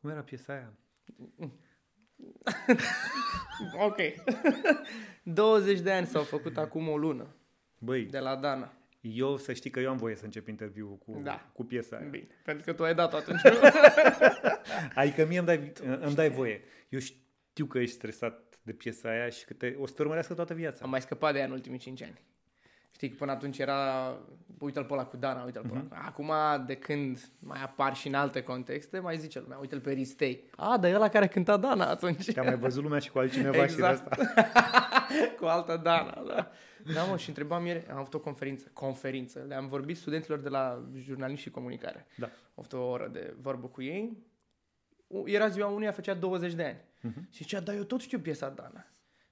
Cum era piesa aia? ok. 20 de ani s-au făcut acum o lună Băi, de la Dana. eu să știi că eu am voie să încep interviul cu, Da. cu piesa aia. Bine, pentru că tu ai dat atunci. Adică mie îmi dai, îmi dai voie. Eu știu că ești stresat de piesa aia și că te, o să te urmărească toată viața. Am mai scăpat de ea în ultimii 5 ani. Știi că până atunci era, uite-l pe ăla cu Dana, uite-l pe ăla. Mhm. Acum, de când mai apar și în alte contexte, mai zice lumea, uite-l pe Ristei. A, dar e ăla care cânta Dana atunci. Că am mai văzut lumea și cu altcineva Exact. și de asta. cu altă Dana, da. Da, mă, și întrebam ieri, am avut o conferință, conferință, le-am vorbit studenților de la jurnalism și comunicare. Da. Am avut o oră de vorbă cu ei. U- Era ziua unuia, făcea 20 de ani. Mhm. Și zicea, da, eu tot știu piesa Dana.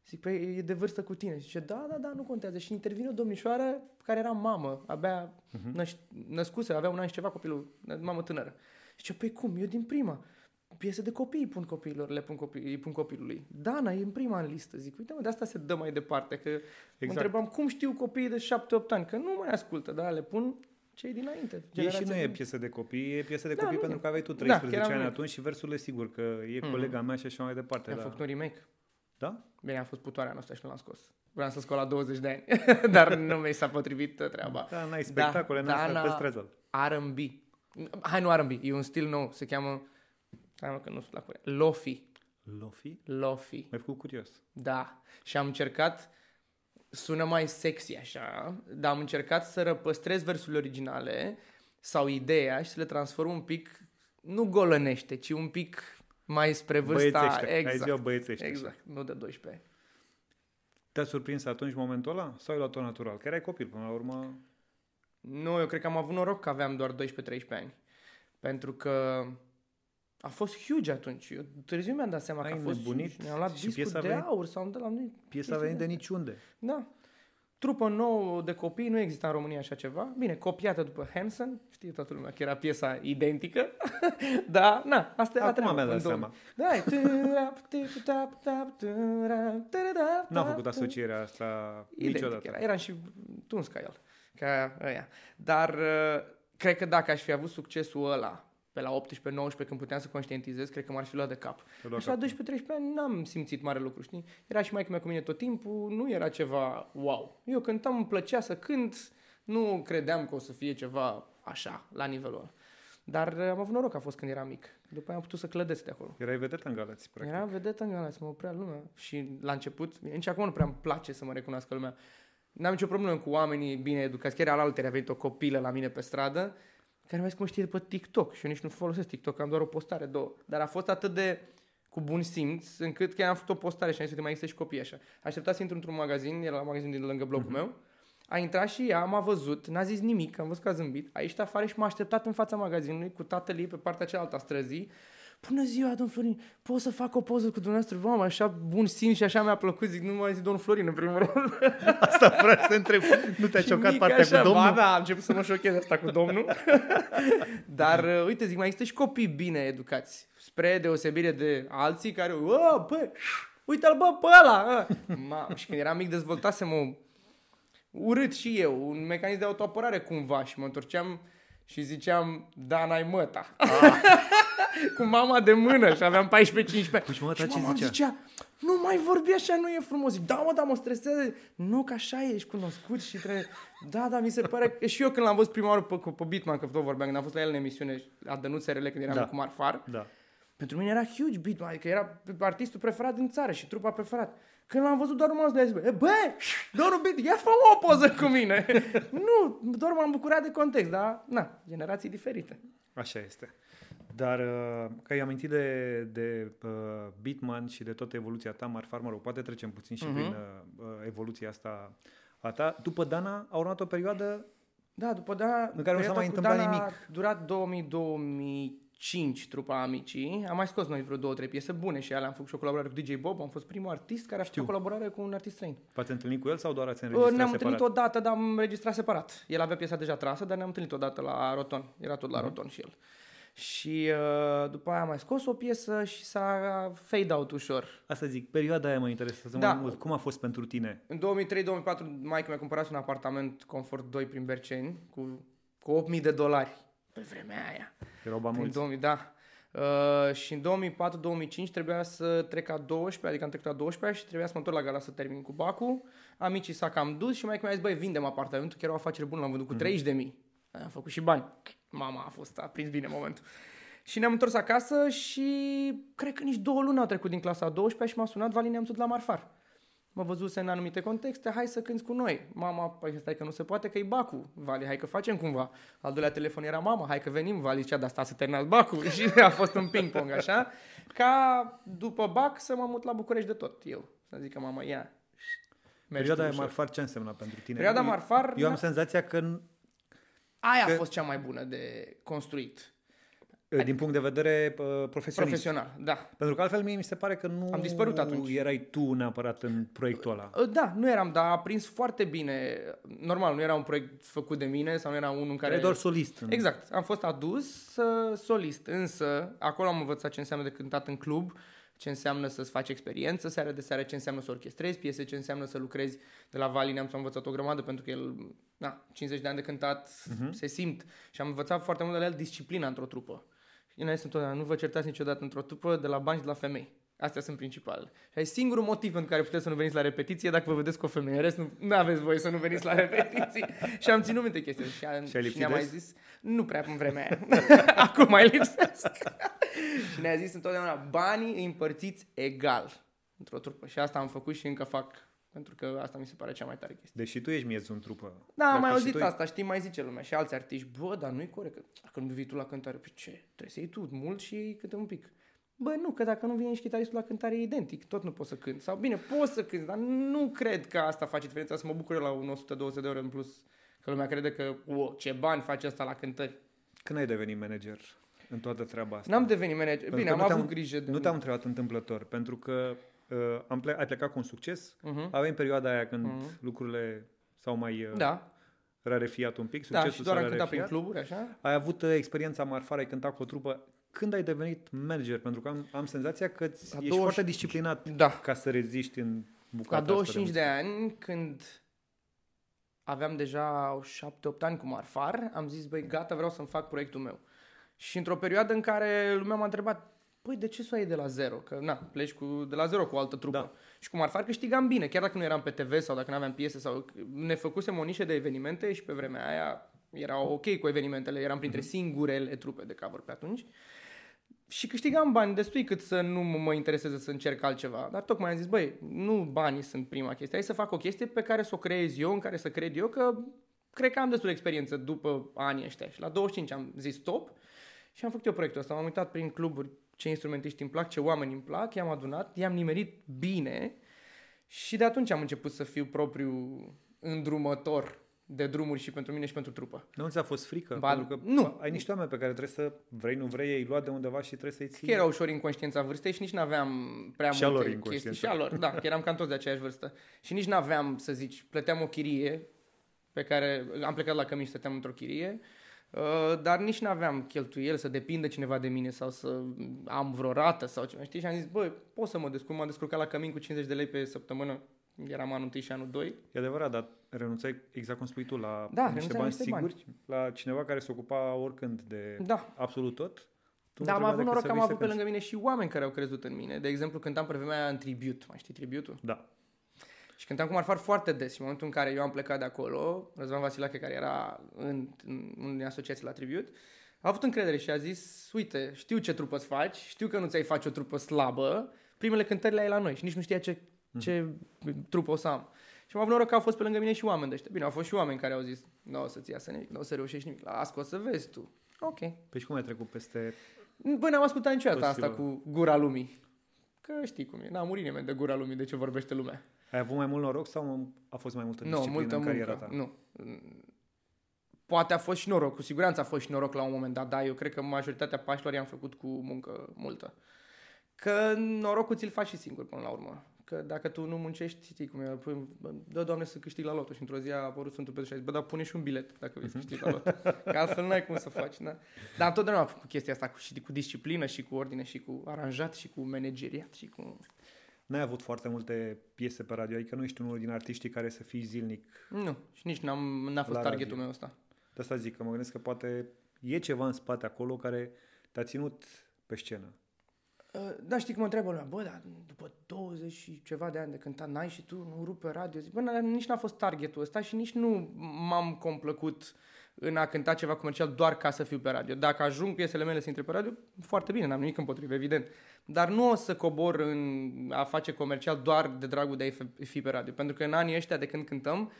Zic, păi e de vârstă cu tine. Zice, da, da, da, nu contează. Și intervine o domnișoară care era mamă, abia Mhm. năș- născuse, avea un an și ceva copilul, mamă tânără. Zice, păi cum, eu din prima. Piese de copii îi pun copiilor, le pun, copii, îi pun copilului. Dana e în prima în listă. Zic, uite mă, de asta se dă mai departe. Că exact. mă Exact. întrebam cum știu copiii de 7-8 ani, că nu mai ascultă, dar le pun cei dinainte. E și generația nu e din- piesă de copii, e piesă de Da, copii nu pentru e. că aveai tu Da, 13 chiar am ani venit. atunci și versurile sigur că e colega mea și așa mai departe. Am Da? făcut un remake. Da? Bine, a fost putoarea noastră și nu l-am scos. Vreau să scot la 20 de ani, dar nu mi s-a potrivit uh, treaba. Da, n-ai spectacole, Da, n-ai Dana- păstrează-l. R&B. Hai, nu R&B, e un stil nou, se cheamă... Hai mă, că nu sunt la curent. Lofi. Lofi? Lofi. M-ai făcut curios. Da. Și am încercat, sună mai sexy așa, dar am încercat să răpăstrez versurile originale sau ideea și să le transform un pic, nu golănește, ci un pic mai spre vârsta... Băiețește. Ai Exact. ziua băiețește. așa. Exact, nu de 12. Te-a surprins atunci momentul ăla? Sau ai luat-o natural? Că erai copil până la urmă. Nu, eu cred că am avut noroc că aveam doar 12-13 ani. Pentru că a fost huge atunci. Eu târziu mi-am dat seama Ai că a fost nebunit huge. Ne-am luat și discul piesa de a venit- aur sau de la noi. Piesa a venit de niciunde. Da. Trupă nouă de copii, nu exista în România așa ceva. Bine, copiată după Hanson, știe toată lumea că era piesa identică. da, na, asta era Acum treaba. mi-am dat în două- seama. Da, e târap, tip, tap, tap, târap, târap, N-am tap, făcut asocierea asta Identic niciodată. Era. Eram și tuns ca el. Ca ăia. Dar uh, cred că dacă aș fi avut succesul ăla pe la 18-19 când puteam să conștientizez, cred că m-ar fi luat de cap. Te lua Și la capul. 12-13 ani n-am simțit mare lucru, știi? Era și mai mea cu mine tot timpul, nu era ceva wow. Eu cântam, îmi plăcea să cânt, nu credeam că o să fie ceva așa, la nivelul ăla. Dar uh, am avut noroc că a fost când eram mic. După aia am putut să clădesc de acolo. Erai vedetă în Galați, practic. Era vedetă în Galați, mă oprea lumea. Și la început, nici acum nu prea îmi place să mă recunoască lumea. N-am nicio problemă cu oamenii bine educați. Chiar al alteri a venit o copilă la mine pe stradă care mi-a zis cum știe pe TikTok și eu nici nu folosesc TikTok, am doar o postare, două. Dar a fost atât de cu bun simț, încât chiar am făcut o postare și am zis, uite, mai există și copii așa. Aștepta să intru într-un magazin, era la magazin din lângă blocul meu, a intrat și ea, m-a văzut, n-a zis nimic, am văzut că a zâmbit, a ieșit afară și m-a așteptat în fața magazinului cu tatăl ei pe partea cealaltă a străzii. Bună ziua, domn Florin, pot să fac o poză cu dumneavoastră? Mamă, așa bun simț și așa mi-a plăcut. Zic, nu mai zic domnul Florin în primul rând. Asta vreau să întreb. Nu te-a Și șocat mic partea așa, cu domnul? Ba, da, am început să mă șochez asta cu domnul. Dar, uh, uite, zic, mai există și copii bine educați. Spre deosebire de alții care, o, bă, uite-l bă pe ăla. ă." Ma, și când eram mic dezvoltasem o urât și eu, un mecanism de autoapărare cumva și mă întorceam și ziceam, da, n-ai măta. cu mama de mână și aveam 14-15 ani. Cu și măta și ce mama îmi zicea? zicea, nu mai vorbi așa, nu e frumos. Zic, da, mă, da, mă stresează. Nu, că așa e, ești cunoscut și trebuie... Da, da, mi se pare că și eu când l-am văzut prima oară pe, pe Bitman, că tot vorbeam, când am fost la el în emisiune, la Dănuț SRL, când eram Da. da. cu Marfar, Da. pentru mine era huge Bitman, adică era artistul preferat din țară și trupa preferat. Când l-am văzut, doar m-am zis, e, bă, domnul Bit, ia fă o poză cu mine. nu, doar m-am bucurat de context, dar, na, generații diferite. Așa este. Dar uh, că ai amintit de, de uh, Bitman și de toată evoluția ta, Marfar, mă rog, poate trecem puțin și Mhm. prin uh, uh, evoluția asta a ta. După Dana a urmat o perioadă Da, după da, În care nu s-a perioada mai cu întâmplat Dana nimic. A durat 2000-2005, trupa Amicii. Am mai scos noi vreo două, trei piese bune și alea am făcut și o colaborare cu DJ Bob. Am fost primul artist care a făcut Știu. o colaborare cu un artist străin. V-ați întâlnit cu el sau doar ați Uh, înregistrat Ne-am separat? întâlnit odată, dar am înregistrat separat. El avea piesa deja trasă, dar ne-am întâlnit odată la Roton. Era tot la Roton și el. Și uh, după aia am mai scos o piesă și s-a fade out ușor. Asta zic, perioada aia mă interesează Da. mai mult. Cum a fost pentru tine? În 2003-2004, maică mi-a cumpărat un apartament Comfort 2 prin Berceni cu, cu 8.000 de dolari pe vremea aia. Erau bani Prin mulți. 2000, da. Uh, și în 2004-2005 trebuia să trec a 12, adică am trecut a 12 și trebuia să mă întorc la Gala să termin cu Bacu. Amicii s-a cam dus și mai mi-a zis, băi, vindem apartamentul, chiar o afacere bună, l-am vândut cu 30 de mii. Am făcut și bani. Mama a fost, a prins bine momentul. Și ne-am întors acasă și cred că nici două luni au trecut din clasa a 12 și m-a sunat Valin Neamțu de la Marfar. Mă văzuse în anumite contexte, hai să cânti cu noi. Mama, păi stai că nu se poate, că e Bacu. Vali, hai că facem cumva. Al doilea telefon era mama, hai că venim. Vali zicea, dar sta să terminați Bacu. și a fost un ping-pong, așa. Ca după Bac să mă mut la București de tot, eu. Să zic că mama, ia, Perioada aia Marfar ce însemna pentru tine? Perioada Marfar... Eu am senzația că... Aia că... a fost cea mai bună de construit. Din punct de vedere uh, profesionist. Profesional, da. Pentru că altfel mie mi se pare că nu Am dispărut atunci. erai tu neapărat în proiectul ăla. Uh, da, nu eram, dar a prins foarte bine. Normal, nu era un proiect făcut de mine sau nu era unul în care... Era doar solist. Exact. Am fost adus uh, solist, însă acolo am învățat ce înseamnă de cântat în club, ce înseamnă să-ți faci experiență seară de seară, ce înseamnă să orchestrezi piese, ce înseamnă să lucrezi de la Vali, ne-am învățat o grămadă pentru că el, na, 50 de ani de cântat, uh-huh. se simt și am învățat foarte mult de la el disciplina într-o trupă. Eu sunt întotdeauna, nu vă certați niciodată într-o trupă de la bani și de la femei. Astea sunt principalele. Și ai singurul motiv pentru care puteți să nu veniți la repetiție dacă vă vedeți cu o femeie. În rest, nu, nu aveți voie să nu veniți la repetiții. și am ținut minte chestia. Și, am, și, și ne-a mai zis, nu prea în vremea aia. Acum mai lipsesc. și ne-a zis întotdeauna, banii îi împărțiți egal într-o trupă. Și asta am făcut și încă fac pentru că asta mi se pare cea mai tare chestie. Deși tu ești miez în trupă. Da, am mai auzit asta, știi, mai zice lumea și alți artiști. Bă, dar nu-i corect. Că dacă nu vii tu la cântare, pe ce? Trebuie să iei tu mult și câte un pic. Bă, nu, că dacă nu vine și chitaristul la cântare e identic, tot nu poți să cânti. Sau bine, poți să cânti, dar nu cred că asta face diferența să mă bucur eu la un 100-200 de euro în plus. Că lumea crede că, o, ce bani face asta la cântări. Când ai devenit manager în toată treaba asta? N-am devenit manager. Pentru bine, am avut grijă de... Nu te-am întrebat întâmplător, pentru că uh, am ple- ai plecat cu un succes, uh-huh. avem perioada aia când uh-huh. lucrurile s-au mai uh, da. rarefiat un pic, succesul da, și doar am cântat prin cluburi, așa. Ai avut uh, experiența marfară, ai cântat cu o trupă. Când ai devenit manager? Pentru că am, am senzația că ești 20... foarte disciplinat da. ca să reziști în bucata La 25 de, de ani, când aveam deja 7-8 ani cu Marfar, am zis, băi, gata, vreau să-mi fac proiectul meu. Și într-o perioadă în care lumea m-a întrebat, păi de ce să o iei de la zero? Că na, pleci cu, de la zero cu o altă trupă. Da. Și cu Marfar câștigam bine, chiar dacă nu eram pe TV sau dacă nu aveam piese sau ne făcusem o nișă de evenimente și pe vremea aia era ok cu evenimentele, eram printre mm-hmm. singurele trupe de cover pe atunci. Și câștigam bani destui cât să nu mă intereseze să încerc altceva. Dar tocmai am zis, băi, nu banii sunt prima chestie, hai să fac o chestie pe care să o creez eu, în care să cred eu că cred că am destul de experiență după anii ăștia. Și la 25 am zis stop și am făcut eu proiectul ăsta. M-am uitat prin cluburi ce instrumentiști îmi plac, ce oameni îmi plac, i-am adunat, i-am nimerit bine și de atunci am început să fiu propriu îndrumător de drumuri și pentru mine și pentru trupă. Nu ți-a fost frică? Ba, pentru că nu. ai niște oameni pe care trebuie să vrei, nu vrei, ei lua de undeva și trebuie să-i ții. Că era ușor inconștiența vârstei și nici nu aveam prea și multe chestii. Și a lor, da, că eram cam toți de aceeași vârstă. Și nici nu aveam, să zici, plăteam o chirie pe care am plecat la Cămin și stăteam într-o chirie Uh, dar nici nu aveam cheltuieli să depindă cineva de mine sau să am vreo rată sau ceva, știi? Și am zis, băi, pot să mă descurc, m-am descurcat la cămin cu 50 de lei pe săptămână, eram anul 1 și anul 2. E adevărat, dar renunțai, exact cum spui tu, la da, niște bani niște siguri, bani. la cineva care se ocupa oricând de da. absolut tot? Tu da, am avut noroc că am avut pe lângă mine și oameni care au crezut în mine. De exemplu, când am pe vremea în tribut, mai știi tributul? Da. Și cântam cu Marfar foarte des. Și în momentul în care eu am plecat de acolo, Răzvan Vasilache, care era în, în, în asociație la tribut, a avut încredere și a zis, uite, știu ce trupă îți faci, știu că nu ți-ai face o trupă slabă, primele cântări le ai la noi și nici nu știa ce, mm. ce trupă o să am. Și am avut noroc că au fost pe lângă mine și oameni de ăștia. Bine, au fost și oameni care au zis, nu o să-ți iasă nimic, nu o să reușești nimic. Las că o să vezi tu. Ok. Păi și cum ai trecut peste... Băi, n-am ascultat niciodată asta cu gura lumii. Că știi cum e, n-a murit nimeni de gura lumii de ce vorbește lumea. Ai avut mai mult noroc sau a fost mai multă disciplină nu, multă în cariera muncă. ta? Nu. Poate a fost și noroc, cu siguranță a fost și noroc la un moment dat, dar eu cred că majoritatea pașilor i-am făcut cu muncă multă. Că norocul ți-l faci și singur până la urmă. Că dacă tu nu muncești, știi cum e, păi, dă Doamne să câștig la loto și într-o zi a apărut Sfântul Petru și a zis, bă, dar pune și un bilet dacă vrei să câștigi la loto. Că altfel n-ai cum să faci, da? Dar întotdeauna am făcut chestia asta cu, și cu disciplină și cu ordine și cu aranjat și cu manageriat și cu n-ai avut foarte multe piese pe radio, adică nu ești unul din artiștii care să fii zilnic. Nu, și nici n-am, n-a fost targetul radio. meu ăsta. De asta zic, că mă gândesc că poate e ceva în spate acolo care te-a ținut pe scenă? Uh, Da, știi cum mă întreabă lumea, bă, dar după 20 și ceva de ani de cântat, n-ai și tu, nu rupi pe radio? Zic, bă, n- nici n-a fost targetul ăsta și nici nu m-am complăcut în a cânta ceva comercial doar ca să fiu pe radio. Dacă ajung piesele mele să intre pe radio, foarte bine, n-am nimic împotrivă, evident. Dar nu o să cobor în a face comercial doar de dragul de a fi- fi pe radio. Pentru că în anii ăștia de când cântăm,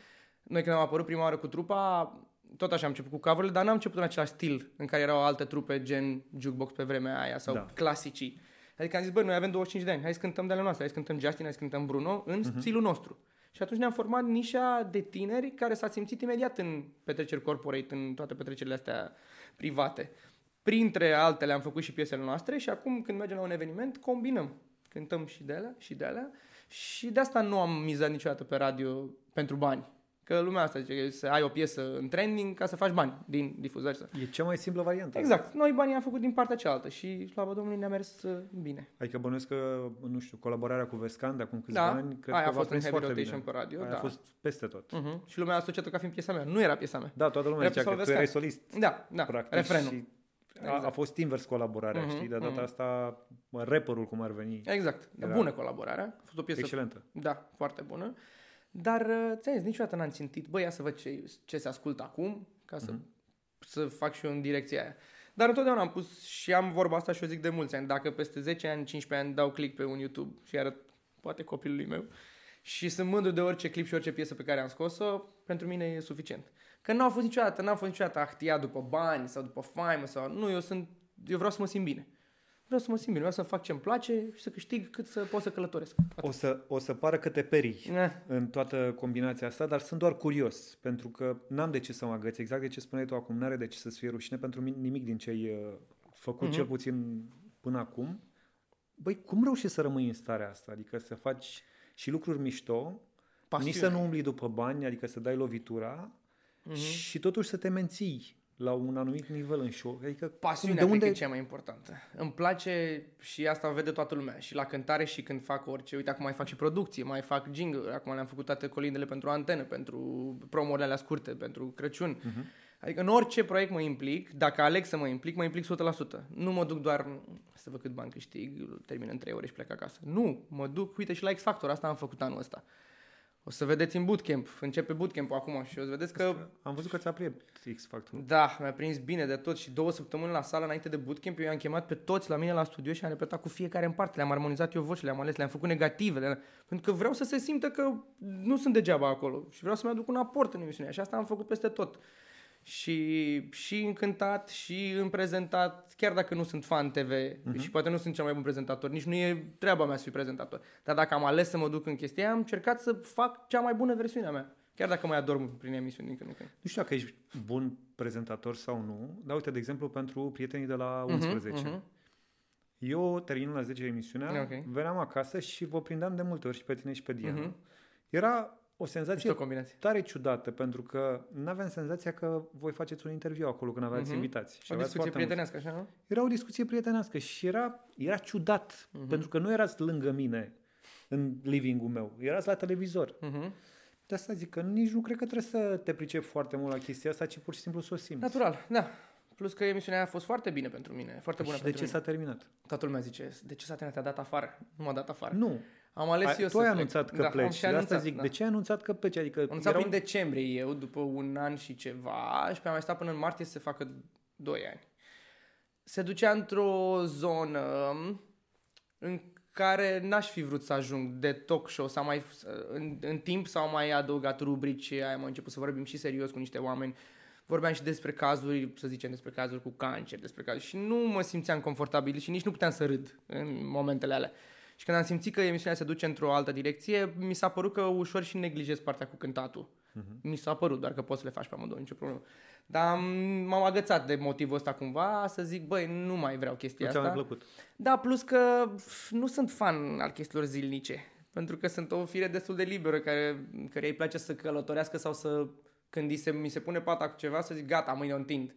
noi când am apărut prima oară cu trupa, tot așa am început cu cover dar n-am început în același stil în care erau alte trupe gen jukebox pe vremea aia sau Da. da. clasicii. Adică am zis, bă, noi avem 25 de ani, hai să cântăm de ale noastre, hai să cântăm Justin, hai să cântăm Bruno în uh-huh. stilul nostru. Și atunci ne-am format nișa de tineri care s-a simțit imediat în petreceri corporate, în toate petrecerile astea private. Printre altele am făcut și piesele noastre și acum când mergem la un eveniment combinăm. Cântăm și de alea și de alea și de asta nu am mizat niciodată pe radio pentru bani. Că lumea asta zice să ai o piesă în trending ca să faci bani din difuzări. să- E cea mai simplă variantă. Exact. Noi banii am făcut din partea cealaltă și, slavă Domnului, ne-a mers uh, bine. Adică bănuiesc că, nu știu, colaborarea cu Vescan de acum câțiva Da, ani, cred aia că a v-a fost în prins heavy foarte rotation bine. pe radio, Aia da. a fost peste tot. Uh-huh. Și lumea a asociat-o ca fiind piesa mea. Nu era piesa mea. Da, toată lumea Era zicea că piesa tu lui erai Vescan. solist, Da, da, practic. refrenul. Și a, Exact. a fost invers colaborarea, Mhm, știi? De data mhm. asta, mă, rapperul cum ar veni. Exact. Era- Bună colaborarea. A fost o piesă Excelentă. Da, foarte bună. Dar, uh, ți-am zis, niciodată n-am țintit, băi, ia să văd ce, ce se ascultă acum, ca să, Mhm. să fac și eu în direcția aia. Dar întotdeauna am pus și am vorba asta și o zic de mulți ani. Dacă peste 10 ani, 15 ani dau click pe un YouTube și arăt poate copilului meu și sunt mândru de orice clip și orice piesă pe care am scos-o, pentru mine e suficient. Că n-au fost niciodată, n-am fost niciodată ahtiat după bani sau după faimă sau... Nu, eu sunt... Eu vreau să mă simt bine. Vreau să mă simt bine, vreau să fac ce-mi place și să câștig cât să pot să călătoresc. O să, o să pară că te perii Eh, în toată combinația asta, dar sunt doar curios, pentru că n-am de ce să mă agăț. Exact de ce spuneai tu acum, n-are de ce să-ți fie rușine pentru mine nimic din ce ai uh, făcut, Mhm. cel puțin până acum. Băi, cum reușești să rămâi în starea asta? Adică să faci și lucruri mișto, Pasiune. nici să nu umbli după bani, adică să dai lovitura Mhm. și totuși să te menții la un anumit nivel în show. Adică Pasiunea de cred unde că e cea mai importantă. Îmi place și asta o vede toată lumea. Și la cântare și când fac orice. Uite, acum mai fac și producție, mai fac jingle. Acum le-am făcut toate colindele pentru antenă, pentru promorile alea scurte, pentru Crăciun. Uh-huh. Adică în orice proiect mă implic, dacă aleg să mă implic, mă implic 100%. Nu mă duc doar să văd cât bani câștig, termin în 3 ore și plec acasă. Nu, mă duc, uite și la X Factor, asta am făcut anul ăsta. O să vedeți în bootcamp, începe bootcamp-ul acum și o să vedeți că Am văzut că ți-a priept X Factor. da, mi-a prins bine de tot și două săptămâni la sală înainte de bootcamp, eu i-am chemat pe toți la mine la studio și am repetat cu fiecare în parte, le-am armonizat eu vocile, le-am ales, le-am făcut negative, le pentru că vreau să se simtă că nu sunt degeaba acolo și vreau să-mi aduc un aport în emisiunea și asta am făcut peste tot. Și, și în cântat, și în prezentat, chiar dacă nu sunt fan TV uh-huh. și poate nu sunt cel mai bun prezentator, nici nu e treaba mea să fiu prezentator. Dar dacă am ales să mă duc în chestia aia, am încercat să fac cea mai bună versiune a mea. Chiar dacă mai adorm prin emisiuni din când în când. Nu știu dacă ești bun prezentator sau nu, dar uite, de exemplu, pentru prietenii de la 11. Mhm, mhm. Eu, terminând la 10 emisiunea, Ok. veneam acasă și vă prindeam de multe ori și pe tine și pe Diana. Mhm. Era o senzație Este o combinație. tare ciudată, pentru că nu aveam senzația că voi faceți un interviu acolo când aveați Mhm. invitați. Și O aveați discuție foarte mulți. prietenească, așa, nu? Era o discuție prietenească și era, era ciudat, Mhm. pentru că nu erați lângă mine în living-ul meu, erați la televizor. Mhm. De asta zic că nici nu cred că trebuie să te pricepi foarte mult la chestia asta, ci pur și simplu să o simți. Natural, da. Plus că emisiunea a fost foarte bine pentru mine, foarte bună și de pentru ce mine. s-a terminat? Toată lumea zice, de ce s-a terminat? Te-a dat afară. Nu m-a dat afară. Nu. Am ales Ai, eu tu să ai plec. anunțat că da, pleci. Am și de asta anunțat, zic, da. de ce ai anunțat că pleci? Adică Am anunțat era prin decembrie eu, după un an și ceva, și pe am mai stat până în martie să se facă 2 ani. Se ducea într-o zonă în care n-aș fi vrut să ajung de talk show, sau mai, în, în timp s-au mai adăugat rubrici, am început să vorbim și serios cu niște oameni, vorbeam și despre cazuri, să zicem, despre cazuri cu cancer, despre cazuri și nu mă simțeam confortabil și nici nu puteam să râd în momentele alea. Și când am simțit că emisiunea se duce într-o altă direcție, mi s-a părut că ușor și neglijez partea cu cântatul. Uh-huh. Mi s-a părut, doar că poți să le faci pe amândouă, nicio problemă. Dar am- m-am agățat de motivul ăsta cumva să zic, băi, nu mai vreau chestia Nu ți-a mai asta. plăcut. Da, plus că pf, nu sunt fan al chestiilor zilnice. Pentru că sunt o fire destul de liberă care, care îi place să călătorească sau să, când îi se, mi se pune pata cu ceva, să zic gata, mâine o întind.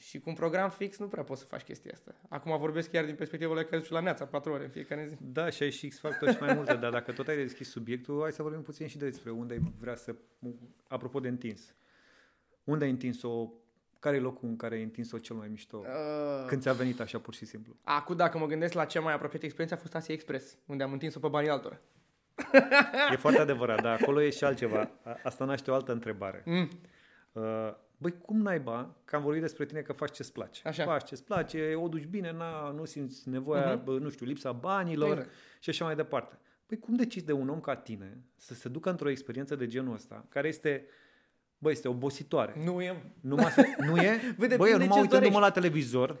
Și cu un program fix nu prea poți să faci chestia asta. Acum vorbesc chiar din perspectiva lui care duce la neața, patru ore în fiecare zi. Da, și ai și X-Factor și mai multe, dar dacă tot ai deschis subiectul, hai să vorbim puțin și despre unde ai vrea să... Apropo de întins. Unde ai întins-o Care e locul în care ai întins-o cel mai mișto? Uh, Când ți-a venit așa pur și simplu? Acum, dacă mă gândesc la cea mai apropiată experiență, a fost Asia Express, unde am întins-o pe banii altora. E foarte adevărat, dar acolo e și altceva. A- Asta naște o altă întrebare. Mm. Uh, Băi, cum naiba, că am vorbit despre tine că faci ce-ți place. Așa. Faci ce-ți place, o duci bine, na, nu simți nevoia, Mhm. bă, nu știu, lipsa banilor Exact. și așa mai departe. Păi cum decizi de un om ca tine să se ducă într-o experiență de genul ăsta, care este, bă, este obositoare. Nu e... Numai să, nu e? Bă, depinde Băi, eu de numai ce-ți uitându-mă dorești. la televizor,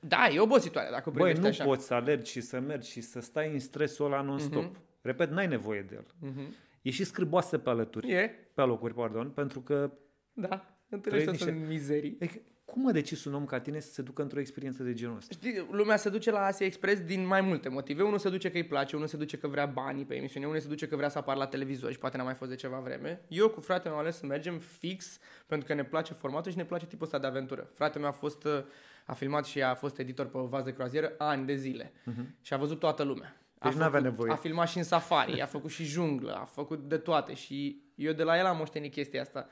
Da, e obositoare dacă o băi, privești nu așa. poți să alergi și să mergi și să stai în stresul ăla non-stop. Mhm. Repet, n-ai nevoie de el. Mhm. E și scârboasă pe alături, E, pe alocuri, pardon, pentru că da. Întâlnești tot niște- în mizerii. Adică, cum a decis un om ca tine să se ducă într-o experiență de genul ăsta? Știi, lumea se duce la Asia Express din mai multe motive. Unul se duce că îi place, unul se duce că vrea banii pe emisiune, unul se duce că vrea să apară la televizor și poate n-a mai fost de ceva vreme. Eu cu fratele meu am ales să mergem fix pentru că ne place formatul și ne place tipul ăsta de aventură. Fratele meu a fost uh, a filmat și a fost editor pe vas de croazieră ani de zile Uh-huh. și a văzut toată lumea. Deci a n-avea făcut- nevoie. A filmat și în safari, a făcut și junglă, a făcut de toate și eu de la el am moștenit chestia asta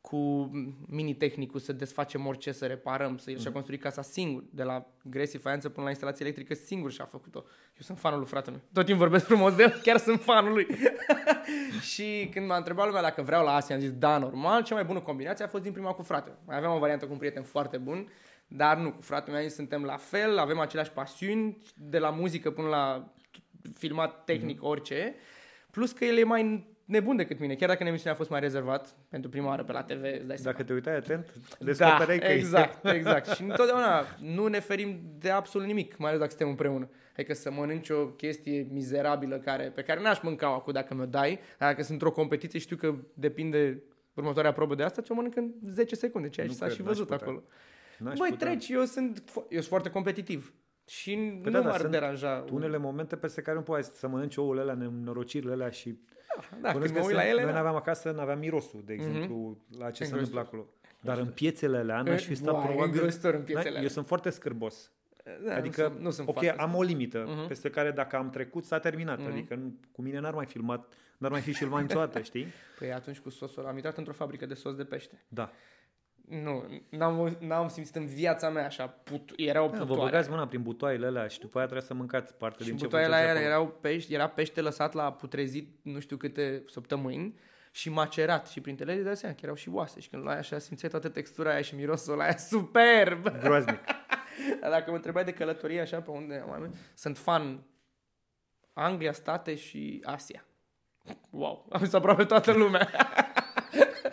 cu mini-tehnicul să desfacem orice, să reparăm, să el și-a construit casa singur, de la gresi, faianță până la instalație electrică singur și-a făcut-o. Eu sunt fanul lui fratelui. Tot timpul vorbesc frumos de el, chiar sunt fanul lui. și când m-a întrebat lumea dacă vreau la Asia, am zis da, normal. Cea mai bună combinație a fost din prima cu fratele. Mai aveam o variantă cu un prieten foarte bun, dar nu, cu fratele meu am zis suntem la fel, avem aceleași pasiuni, de la muzică până la filmat tehnic, orice. Plus că el e mai nebun decât mine, chiar dacă în emisiunea a fost mai rezervat pentru prima oară pe la TV, îți dai seama. Dacă te uitai atent, Da, descopereai că exact, exact. Și întotdeauna nu ne ferim de absolut nimic, mai ales dacă suntem împreună. Adică să mănânci o chestie mizerabilă care, pe care n-aș mânca-o acum dacă mi-o dai, dar dacă sunt într-o competiție știu că depinde următoarea probă de asta, ți-o mănânc în 10 secunde, ceea ce Nu s-a cred, și n-aș văzut putea. acolo. N-aș Băi, putea. treci, eu sunt, fo- eu sunt foarte competitiv. Și Păi nu da, dar m-ar sunt deranja. unele momente peste care nu poți să mănânci ouăle alea, nenorocirile alea și... Da, Bănuiesc când mă că uit la sunt- ele, Noi da. n-aveam acasă, n-aveam mirosul, de Mhm. exemplu, la ce se Îngrozitor. întâmplă acolo. Dar în piețele alea n-aș fi stat Uai, probabil... îngrozitor în N-ai- piețele Eu alea. sunt foarte scârbos. Da, adică, nu sunt, nu sunt ok, foarte am o limită Mhm. peste care dacă am trecut, s-a terminat. Mhm. Adică nu, cu mine n-ar mai filmat, n-ar mai fi filmat niciodată, știi? Păi atunci cu sosul am intrat într-o fabrică de sos de pește. Da. Nu, n-am, n-am simțit în viața mea așa, put, erau Da, vă putoare. băgați mâna prin butoaiele alea și după aia trebuie să mâncați parte și din ce butoaiele făceați aia acolo. erau pești, era pește lăsat la putrezit nu știu câte săptămâni și macerat și printre ele îți dai seama că erau și oase și când luai așa simțeai toată textura aia și mirosul ăla aia superb. Groaznic. Dar dacă mă întrebai de călătorie așa pe unde am mai sunt fan Anglia, State și Asia. Wow, am zis aproape toată lumea.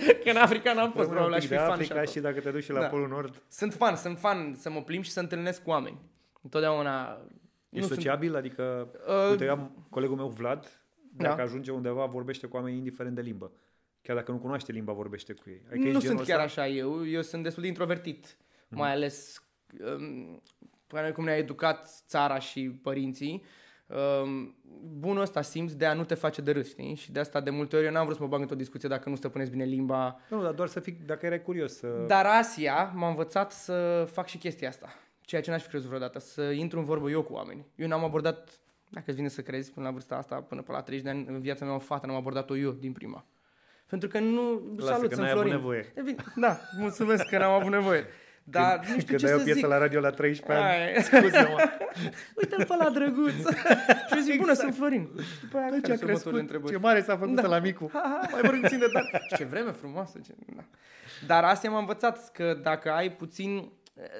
Că în Africa n-am fost, Rămâne un probabil aș pic fi de fan Africa și acolo. și dacă te duci și la Da. Polul Nord, Sunt fan, sunt fan să mă plimb și să întâlnesc cu oameni. Întotdeauna... ești sociabil? Adică, Uh, uite, eu am colegul meu Vlad, dacă Da. ajunge undeva, vorbește cu oameni indiferent de limbă. Chiar dacă nu cunoaște limba, vorbește cu ei. Adică nu ești sunt genul chiar ăsta? așa eu, eu sunt destul de introvertit, Mhm. mai ales um, până cum ne-a educat țara și părinții. Um, bunul ăsta simți de a nu te face de râs, știi? Și de asta de multe ori eu n-am vrut să mă bag într-o discuție dacă nu stăpânesc bine limba. Nu, dar doar să fii, dacă erai curios să... Dar Asia m-a învățat să fac și chestia asta. Ceea ce n-aș fi crezut vreodată, să intru în vorbă eu cu oameni. Eu n-am abordat, dacă îți vine să crezi, până la vârsta asta, până pe la 30 de ani, în viața mea o fată n-am abordat-o eu din prima. Pentru că nu... Lasă salut, că sunt n-ai avut Florin. nevoie. E bine, da, mulțumesc că n-am avut nevoie. Dar nu știu Când ce dai o să piesă zic. la radio la 13 ani, Ai. scuze-mă. Uite-l pe la drăguț. și eu zic, bună, sunt Florin. Și după aia, Bă, care ce a sunt următoarele crescut, întrebări? ce mare s-a făcut Da. la micu. Ha, ha, mai vorbim puțin de dar. Ce vreme frumoasă. Ce... Da. Dar asta m-a învățat că dacă ai puțin...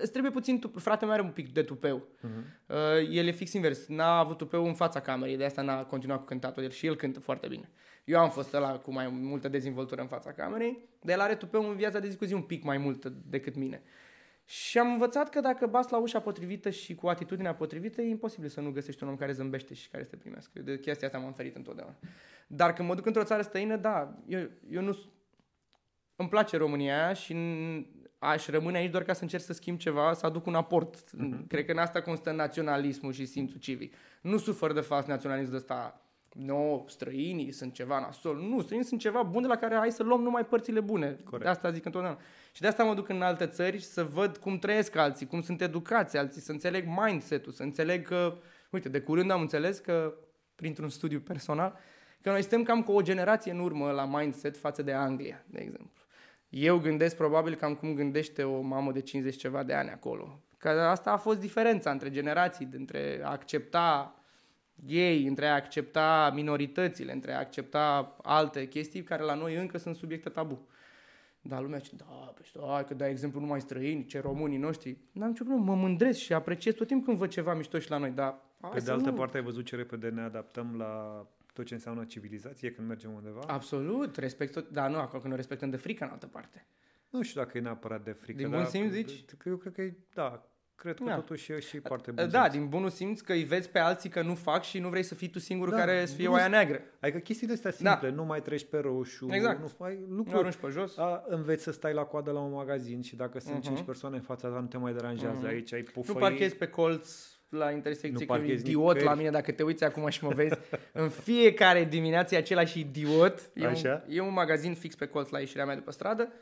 Îți trebuie puțin... Tu... Fratele meu are un pic de tupeu. Mhm. Uh, el e fix invers. N-a avut tupeu în fața camerei, de asta n-a continuat cu cântatul. El și el cântă foarte bine. Eu am fost ăla cu mai multă dezvoltură în fața camerei, dar el are tupeu în viața de zi cu zi un pic mai mult decât mine. Și am învățat că dacă bați la ușa potrivită și cu atitudinea potrivită, e imposibil să nu găsești un om care zâmbește și care să te primească. De chestia asta m-am ferit întotdeauna. Dar când mă duc într-o țară străină, da, eu, eu nu... Îmi place România aia și n- aș rămâne aici doar ca să încerc să schimb ceva, să aduc un aport. Uh-huh. Cred că în asta constă naționalismul și simțul civic. Nu sufăr de fals naționalismul de ăsta no, străinii sunt ceva nasol. Nu, străinii sunt ceva bun de la care hai să luăm numai părțile bune. Corect. De asta zic întotdeauna. Și de asta mă duc în alte țări și să văd cum trăiesc alții, cum sunt educați alții, să înțeleg mindset-ul, să înțeleg că, uite, de curând am înțeles că, printr-un studiu personal, că noi suntem cam cu o generație în urmă la mindset față de Anglia, de exemplu. Eu gândesc probabil cam cum gândește o mamă de 50 ceva de ani acolo. Că asta a fost diferența între generații, între a accepta gay, între a accepta minoritățile, între a accepta alte chestii care la noi încă sunt subiecte tabu. Dar lumea zice, da, păi stai, că dai exemplu numai străini, ce românii noștri. N-am nicio problemă, mă mândresc și apreciez tot timpul când văd ceva mișto și la noi, dar... Pe de altă nu... parte, ai văzut ce repede ne adaptăm la tot ce înseamnă civilizație când mergem undeva? Absolut, respect tot, dar nu, acolo când o respectăm de frică în altă parte. Nu știu dacă e neapărat de frică. Din bun simț, zici? Eu cred că e, da, cred că da. totuși e și parte bun Da, din bunul simț că îi vezi pe alții că nu fac și nu vrei să fii tu singurul da, care să fie oaia neagră. Adică chestiile astea da. simple, da. nu mai treci pe roșu, exact. nu faci lucruri. Nu arunci pe jos. A, înveți să stai la coadă la un magazin și dacă sunt uh-huh. 5 persoane în fața ta, nu te mai deranjează uh-huh. aici, ai pufăi. Nu parchezi pe colț la intersecție, că e idiot la mine, dacă te uiți acum și mă vezi, în fiecare dimineață e același idiot. E Așa? Un, e un magazin fix pe colț la ieșirea mea după stradă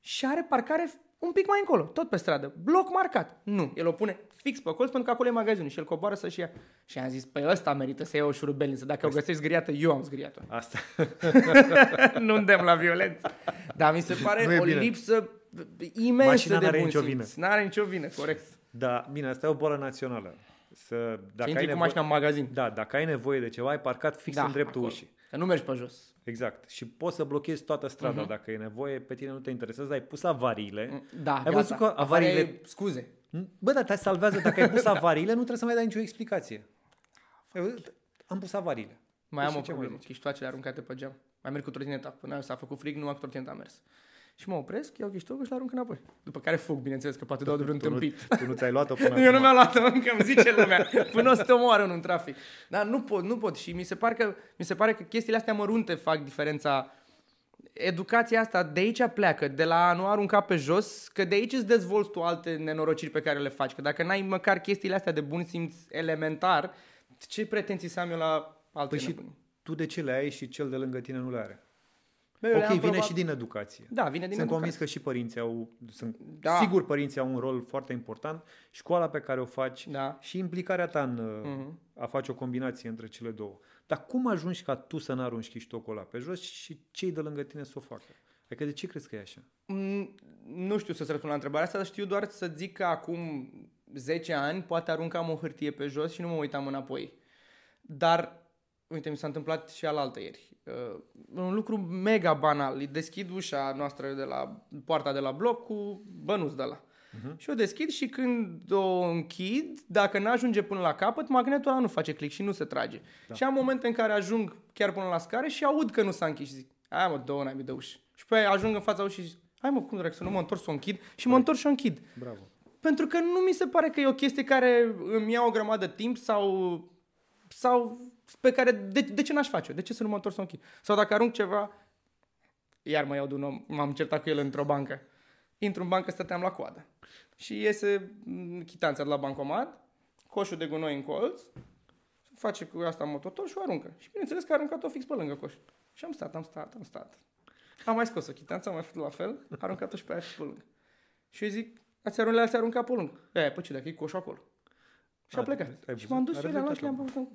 și are parcare un pic mai încolo, tot pe stradă. Bloc marcat. Nu, el o pune fix pe colț pentru că acolo e magazinul și el coboară să-și ia. Și am zis, păi ăsta merită să ia o șurubelniță. Dacă o găsești zgriată, eu am zgriat-o. Asta. nu îndemn la violență. Dar mi se pare o bine. lipsă imensă Mașina de bun nicio vină. N-are nicio vină, corect. Da, bine, asta e o bolă națională. Să, dacă ai nevoie, cu mașina în magazin. Da, dacă ai nevoie de ceva, ai parcat fix da, în dreptul acolo. ușii. Că nu mergi pe jos. Exact. Și poți să blochezi toată strada uh-huh. dacă e nevoie, pe tine nu te interesează, dar ai pus avariile. Mm, da, ai gata. văzut că avariile... Avaria scuze. Bă, dar te salvează dacă ai pus avariile, nu trebuie să mai dai nicio explicație. Am pus avariile. Mai am o problemă. Chiștoacele aruncate pe geam. Mai merg cu trotineta. Până s-a făcut frig, nu am trotineta mers și mă opresc, iau ghiștocul și l arunc înapoi. După care fug, bineînțeles, că poate dau de vreun tâmpit. Tu nu ți-ai luat-o până Eu nu mi-am luat-o încă, îmi zice lumea, până o să te omoară în un trafic. Dar nu pot, nu pot și mi se, pare că, mi se pare că chestiile astea mărunte fac diferența educația asta de aici pleacă, de la a nu arunca pe jos, că de aici îți dezvolți tu alte nenorociri pe care le faci. Că dacă n-ai măcar chestiile astea de bun simț elementar, ce pretenții să am eu la alte păi și tu de ce le ai și cel de lângă tine nu le are? Bă, ok, vine probabil... și din educație. Da, vine din Sunt educație. convins că și părinții au, sunt, da. sigur părinții au un rol foarte important, școala pe care o faci da. și implicarea ta în uh-huh. a face o combinație între cele două. Dar cum ajungi ca tu să n-arunci chiștocul ăla pe jos și cei de lângă tine să o facă? Adică de ce crezi că e așa? Mm, nu știu să-ți răspund la întrebarea asta, dar știu doar să zic că acum 10 ani poate aruncam o hârtie pe jos și nu mă uitam înapoi. Dar, uite, mi s-a întâmplat și alaltă ieri uh, un lucru mega banal. Îi deschid ușa noastră de la poarta de la bloc cu bănuț de la. Uh-huh. Și o deschid și când o închid, dacă nu ajunge până la capăt, magnetul ăla nu face click și nu se trage. Da. Și am momente în care ajung chiar până la scară și aud că nu s-a închis și zic, hai mă, două n de ușă. Și pe aia ajung în fața ușii și zic, hai mă, cum să nu mă întorc să o închid? Și Corect. mă întorc și o închid. Bravo. Pentru că nu mi se pare că e o chestie care îmi ia o grămadă de timp sau, sau pe care, de, de ce n-aș face De ce să nu mă întorc să închid? Sau dacă arunc ceva, iar mă iau de un om, m-am certat cu el într-o bancă. Intru în bancă, stăteam la coadă. Și iese mm, chitanța de la bancomat, coșul de gunoi în colț, face cu asta mototor și o aruncă. Și bineînțeles că a aruncat-o fix pe lângă coș. Și am stat, am stat, am stat. Am mai scos o chitanță, am mai făcut la fel, a aruncat-o și pe aia și pe lângă. Și eu zic, ați aruncat, ați aruncat pe lângă. E, păi ce, dacă e coșul acolo. Și a, a plecat. Și m-am dus și le-am luat și le-am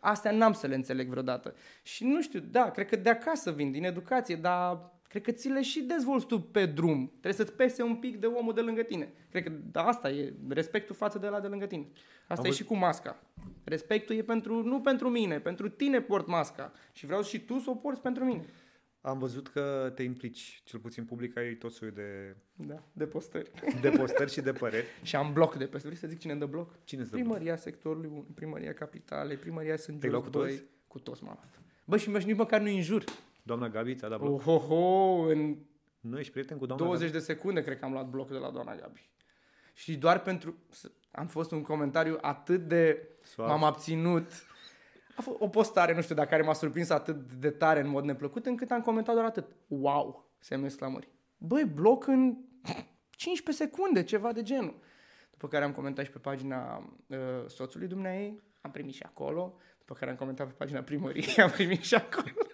astea n-am să le înțeleg vreodată. Și nu știu, da, cred că de acasă vin, din educație, dar cred că ți le și dezvolți tu pe drum. Trebuie să-ți pese un pic de omul de lângă tine. Cred că da, asta e respectul față de la de lângă tine. Asta Am e și cu masca. Respectul e pentru, nu pentru mine, pentru tine port masca. Și vreau și tu să o porți pentru mine. Am văzut că te implici, cel puțin public, ai tot soiul de... Da, de postări. De postări și de păreri. și am bloc de postări. să zic cine dă bloc? Cine dă Primăria bloc? sectorului 1, Primăria Capitalei, Primăria Sunt Jos cu toți? Cu toți m-am luat. Bă, și nici măcar nu injur. Doamna Gabi ți-a dat bloc? Oh, oh, oh, în nu ești prieten cu doamna 20 Gabi? de secunde cred că am luat bloc de la doamna Gabi. Și doar pentru... Am fost un comentariu atât de... Soar. M-am abținut a fost o postare, nu știu, dacă care m-a surprins atât de tare în mod neplăcut, încât am comentat doar atât. Wow! Semne exclamări. Băi, bloc în 15 secunde, ceva de genul. După care am comentat și pe pagina uh, soțului dumneai, am primit și acolo. După care am comentat pe pagina primăriei, am primit și acolo.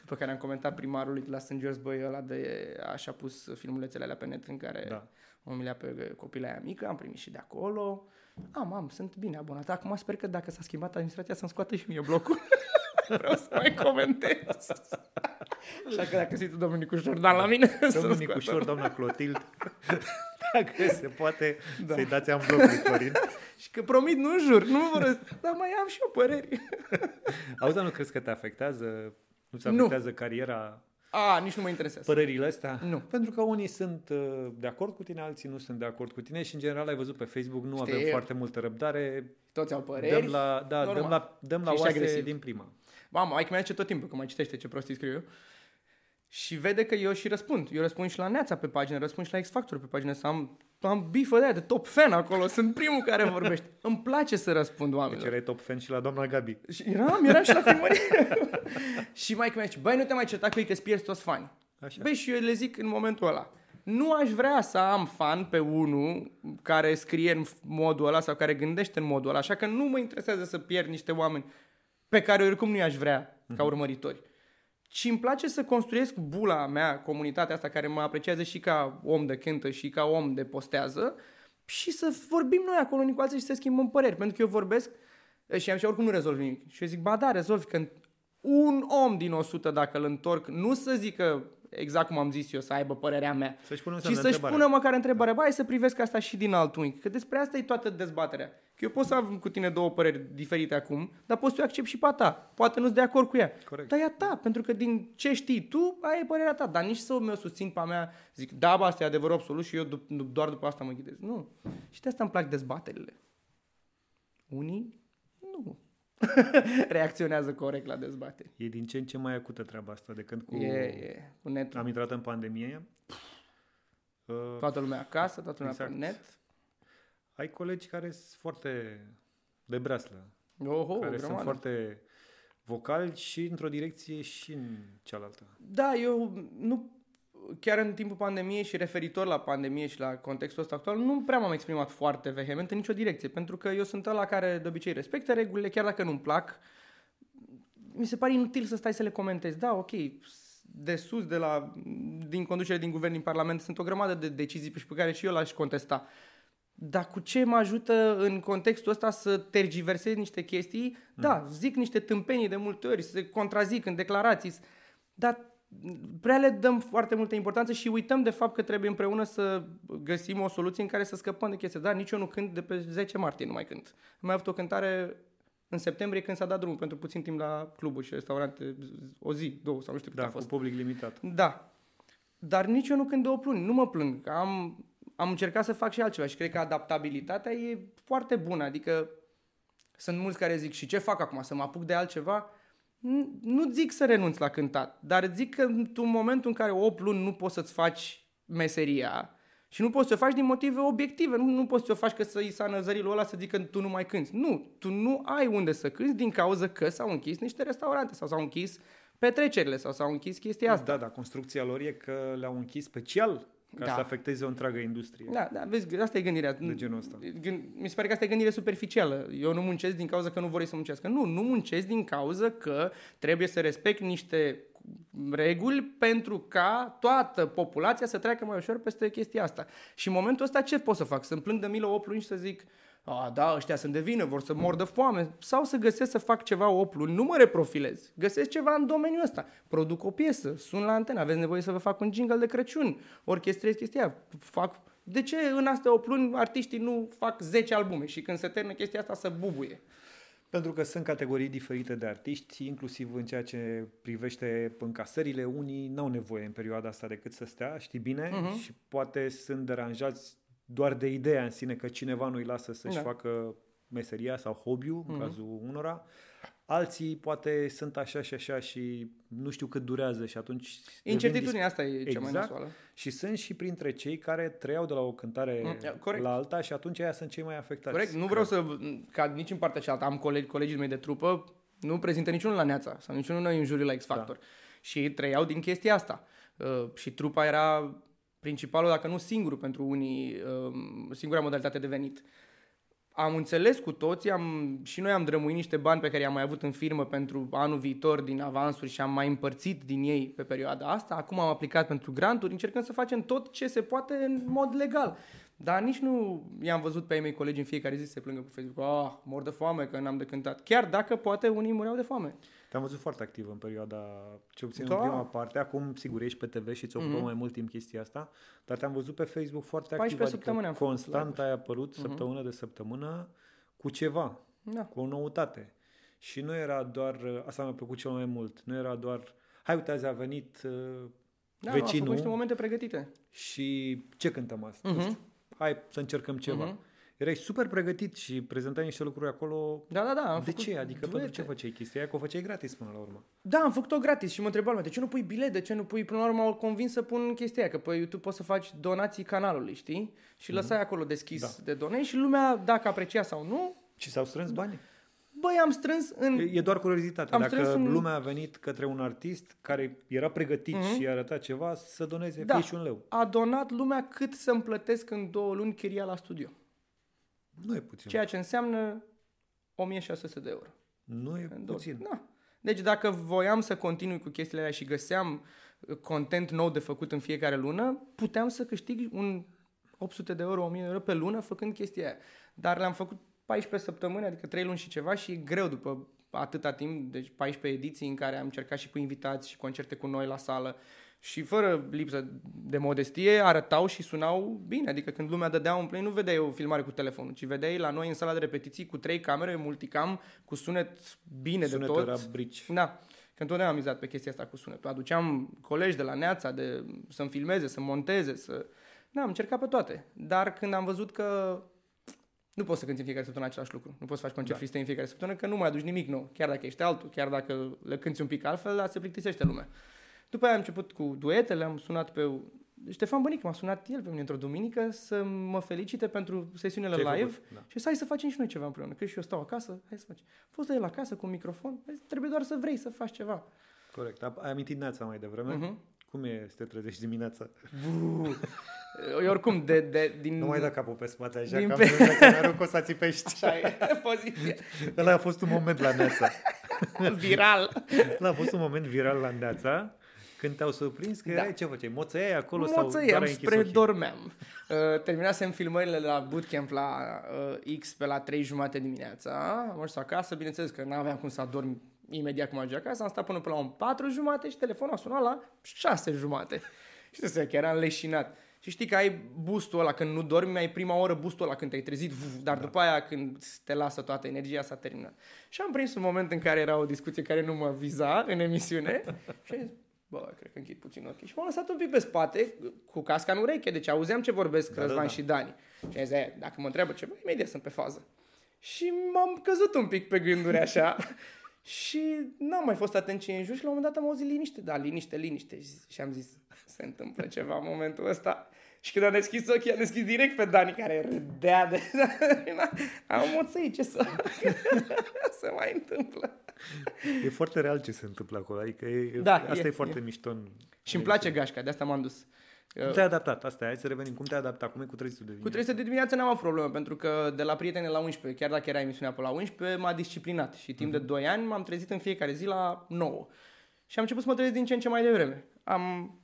După care am comentat primarului de la St. George, băi, ăla de, așa pus filmulețele alea pe net în care da. umilea pe copila aia mică, am primit și de acolo. Am, am, sunt bine abonat. Acum sper că dacă s-a schimbat administrația să-mi scoată și mie blocul. Vreau să mai comentez. Așa că dacă zici tu domnul Nicușor, dar la mine Domnul Nicușor, doamna Clotild, dacă se poate da. să-i dați am bloc lui Florin. și că promit, nu jur, nu vor, dar mai am și eu păreri. Auzi, dar nu crezi că te afectează, nu-ți afectează nu. cariera a, nici nu mă interesează. Părerile astea? Nu. Pentru că unii sunt uh, de acord cu tine, alții nu sunt de acord cu tine și în general ai văzut pe Facebook, nu Știi, avem foarte multă răbdare. Toți au păreri. Dăm la, da, dăm la, dăm la oase agresiv. din prima. Mamă, ai că tot timpul, că mai citește ce prostii scriu eu. Și vede că eu și răspund. Eu răspund și la Neața pe pagină, răspund și la X Factor pe pagină, să am, am bifă de aia, de top fan acolo, sunt primul care vorbește. Îmi place să răspund oamenilor. Deci erai top fan și la doamna Gabi. Și eram, eram și la filmări. și mai mi băi, nu te mai certa cu ei că îți pierzi toți fani. Așa. Băi, și eu le zic în momentul ăla. Nu aș vrea să am fan pe unul care scrie în modul ăla sau care gândește în modul ăla, așa că nu mă interesează să pierd niște oameni pe care oricum nu i-aș vrea ca mhm. urmăritori. Și îmi place să construiesc bula mea, comunitatea asta care mă apreciază și ca om de cântă și ca om de postează și să vorbim noi acolo unii cu alții și să schimbăm păreri. Pentru că eu vorbesc și am și oricum nu rezolv nimic. Și eu zic, ba da, rezolv, că un om din 100 dacă îl întorc, nu să zică exact cum am zis eu, să aibă părerea mea. Să-și pună și să-și pună măcar întrebarea. Ba, să privesc asta și din alt unghi. Că despre asta e toată dezbaterea. Că eu pot să am cu tine două păreri diferite acum, dar poți să eu accept și pe a ta. Poate nu-ți de acord cu ea. Corect. Dar e a ta, pentru că din ce știi tu, aia e părerea ta. Dar nici să mă susțin pe a mea, zic, da, bă, asta e adevăr absolut și eu doar după asta mă ghidez. Nu. Și de asta îmi plac dezbaterile. Unii, nu. reacționează corect la dezbateri. E din ce în ce mai acută treaba asta de când cu... E, e. Cu netul. Am intrat în pandemie. Uh, toată lumea acasă, toată lumea exact. pe net. Ai colegi care sunt foarte de breaslă. Oho, care sunt foarte vocali și într-o direcție și în cealaltă. Da, eu nu chiar în timpul pandemiei și referitor la pandemie și la contextul ăsta actual, nu prea m-am exprimat foarte vehement în nicio direcție, pentru că eu sunt ăla care de obicei respectă regulile, chiar dacă nu-mi plac. Mi se pare inutil să stai să le comentezi. Da, ok, de sus, de la, din conducere din guvern, din parlament, sunt o grămadă de decizii pe care și eu l-aș contesta. Dar cu ce mă ajută în contextul ăsta să tergiversez niște chestii? Mm. Da, zic niște tâmpenii de multe ori, să contrazic în declarații, dar prea le dăm foarte multă importanță și uităm de fapt că trebuie împreună să găsim o soluție în care să scăpăm de chestii. Da, nici eu nu cânt de pe 10 martie, nu mai cânt. Am mai avut o cântare în septembrie când s-a dat drumul pentru puțin timp la cluburi și restaurante, o zi, două sau nu știu cât da, a fost. cu public limitat. Da. Dar nici eu nu cânt două luni, nu mă plâng. Am, am încercat să fac și altceva și cred că adaptabilitatea e foarte bună. Adică sunt mulți care zic și ce fac acum, să mă apuc de altceva? nu zic să renunți la cântat, dar zic că în momentul în care 8 luni nu poți să-ți faci meseria și nu poți să o faci din motive obiective, nu, nu poți să o faci că să-i sa năzărilul ăla să zică că tu nu mai cânti. Nu, tu nu ai unde să cânti din cauza că s-au închis niște restaurante sau s-au închis petrecerile sau s-au închis chestia asta. Da, da, construcția lor e că le-au închis special ca da. să afecteze o întreagă industrie. Da, da, vezi, asta e gândirea. De genul ăsta. Gând, mi se pare că asta e gândire superficială. Eu nu muncesc din cauza că nu vor să muncească. Nu, nu muncesc din cauza că trebuie să respect niște reguli pentru ca toată populația să treacă mai ușor peste chestia asta. Și în momentul ăsta ce pot să fac? Să-mi plâng de milă 8 luni și să zic a, da, ăștia sunt de vină, vor să mor de foame, sau să găsesc să fac ceva 8 luni, nu mă reprofilez, găsesc ceva în domeniul ăsta, produc o piesă, sun la antenă, aveți nevoie să vă fac un jingle de Crăciun, orchestrez chestia, fac... De ce în astea 8 luni artiștii nu fac 10 albume și când se termină chestia asta să bubuie? Pentru că sunt categorii diferite de artiști, inclusiv în ceea ce privește încasările. Unii n-au nevoie în perioada asta decât să stea, știi bine, uh-huh. și poate sunt deranjați doar de ideea în sine că cineva nu-i lasă să-și da. facă meseria sau hobby-ul, mm-hmm. în mhm. cazul unora. Alții poate sunt așa și așa și nu știu cât durează și atunci... Incertitudinea asta e exact. cea mai exact. nasoală. Și sunt și printre cei care trăiau de la o cântare mm, la alta și atunci aia sunt cei mai afectați. Corect, nu vreau să... ca nici în partea cealaltă. Am colegi, colegii mei de trupă, nu prezintă niciunul la Neața sau niciunul noi în juriu la X Factor. Da. Și trăiau din chestia asta. Uh, și trupa era principalul, dacă nu singurul pentru unii, um, singura modalitate de venit. Am înțeles cu toții, am, și noi am drămuit niște bani pe care i-am mai avut în firmă pentru anul viitor din avansuri și am mai împărțit din ei pe perioada asta. Acum am aplicat pentru granturi, încercăm să facem tot ce se poate în mod legal. Dar nici nu i-am văzut pe ei mei colegi în fiecare zi să se plângă pe Facebook. Ah, mor de foame că n-am de cântat. Chiar dacă poate unii mureau de foame. Te-am văzut foarte activ în perioada, ce obțin Da. în prima parte. Acum, sigur, ești pe TV și ți ocupă Mhm. mai mult timp chestia asta, dar te-am văzut pe Facebook foarte 14 activ. săptămâni am Adică făcut constant live-uri. ai apărut săptămână de săptămână cu ceva, Da. cu o noutate. Și nu era doar, asta mi-a plăcut cel mai mult, nu era doar, hai uite, azi a venit uh, Da, am făcut vecinul niște momente pregătite. și ce cântăm asta? Nu Mhm. știu, hai să încercăm ceva. Mhm. Erai super pregătit și prezentai niște lucruri acolo. Da, da, da. Am de făcut ce? Adică pentru duete. ce făceai chestia aia? Că o făceai gratis până la urmă. Da, am făcut-o gratis și mă întreba lumea, de ce nu pui bilet, de ce nu pui... Până la urmă au convins să pun chestia aia, că pe YouTube poți să faci donații canalului, știi? Și lăsai acolo deschis Da. de donate și lumea, dacă aprecia sau nu, Și s-au strâns bani? băi, am strâns în... E- E doar curiozitate. Am Dacă strâns un- lumea a venit către un artist care era pregătit Mhm. și i-a arătat ceva, să doneze Da. fie și un leu. A donat lumea cât să-mi plătesc în două luni chiria la studio. Nu e puțin. Ceea ce înseamnă 1600 de euro. Nu e În două puțin. luni. Da. Deci dacă voiam să continui cu chestiile alea și găseam uh, content nou de făcut în fiecare lună, puteam să câștig un 800 de euro, 1000 de euro pe lună făcând chestia aia. Dar le-am făcut 14 săptămâni, adică 3 luni și ceva și e greu după atâta timp, deci 14 ediții în care am încercat și cu invitați și concerte cu noi la sală și fără lipsă de modestie arătau și sunau bine, adică când lumea dădea un play nu vedeai o filmare cu telefonul, ci vedeai la noi în sala de repetiții cu trei camere, multicam, cu sunet bine Sunetul de tot. era brici. Da, că întotdeauna am mizat pe chestia asta cu sunetul. Aduceam colegi de la Neața de, să-mi filmeze, să monteze, să... Da, am încercat pe toate. Dar când am văzut că nu poți să cânti în fiecare săptămână același lucru. Nu poți să faci concert Da. freestyle în fiecare săptămână, că nu mai aduci nimic nou. Chiar dacă ești altul, chiar dacă le cânti un pic altfel, dar se plictisește lumea. După aia am început cu duetele, am sunat pe... Ștefan Bănic m-a sunat el pe mine într-o duminică să mă felicite pentru sesiunile Ce-ai live făcut? Da. și să hai să facem și noi ceva împreună. Că și eu stau acasă, hai să facem. A fost el acasă cu un microfon, Hai, trebuie doar să vrei să faci ceva. Corect. Ai amintit Neața mai devreme? Mhm. Cum e să te trezești dimineața? Eu oricum, de, de, din... Nu mai da capul pe spate așa, Din că am pe- senzația că arunc o să țipești. Așa e poziția. Ăla a fost un moment la Neața. Viral. Ăla a fost un moment viral la Neața, când te-au surprins că Da. erai, ce făceai? Moțăiai acolo sau Moțăiam doar ai închis spre ochii? dormeam. Uh, terminasem filmările la bootcamp la uh, X pe la 3 jumate dimineața. Am ajuns acasă, bineînțeles că nu aveam cum să adorm imediat cum ajung acasă. Am stat până pe la un 4 jumate și telefonul a sunat la 6 jumate. Și să că eram leșinat. Și știi că ai boostul ăla, când nu dormi, ai prima oră boostul ăla când te-ai trezit, vuf, dar după aia când te lasă toată energia, s-a terminat. Și am prins un moment în care era o discuție care nu mă viza în emisiune și am zis, bă, cred că închid puțin ochii. Și m-am lăsat un pic pe spate, cu casca în ureche, deci auzeam ce vorbesc Da, da, da, Răzvan da. și Dani. Și am zis, "Aia, dacă mă întreabă ceva, imediat sunt pe fază. Și m-am căzut un pic pe gânduri așa și n-am mai fost atent ce e în jur și la un moment dat am auzit liniște, da, liniște, liniște. Și, și am zis, se întâmplă ceva în momentul ăsta. Și când am deschis ochii, am deschis direct pe Dani, care râdea de... am moțăit, ce să... se mai întâmplă. E foarte real ce se întâmplă acolo. Adică e, Da, asta e, e- foarte e. mișto. În, Și îmi place gașca, de asta m-am dus. Cum te-ai adaptat? Asta e, hai să revenim. Cum te-ai adaptat? Cum e cu 300 de Cu dimineața? 300 de dimineață n-am avut problemă, pentru că de la prietene la 11, chiar dacă era emisiunea pe la 11, m-a disciplinat și timp de 2 ani m-am trezit în fiecare zi la 9. Și am început să mă trezesc din ce în ce mai devreme. Am...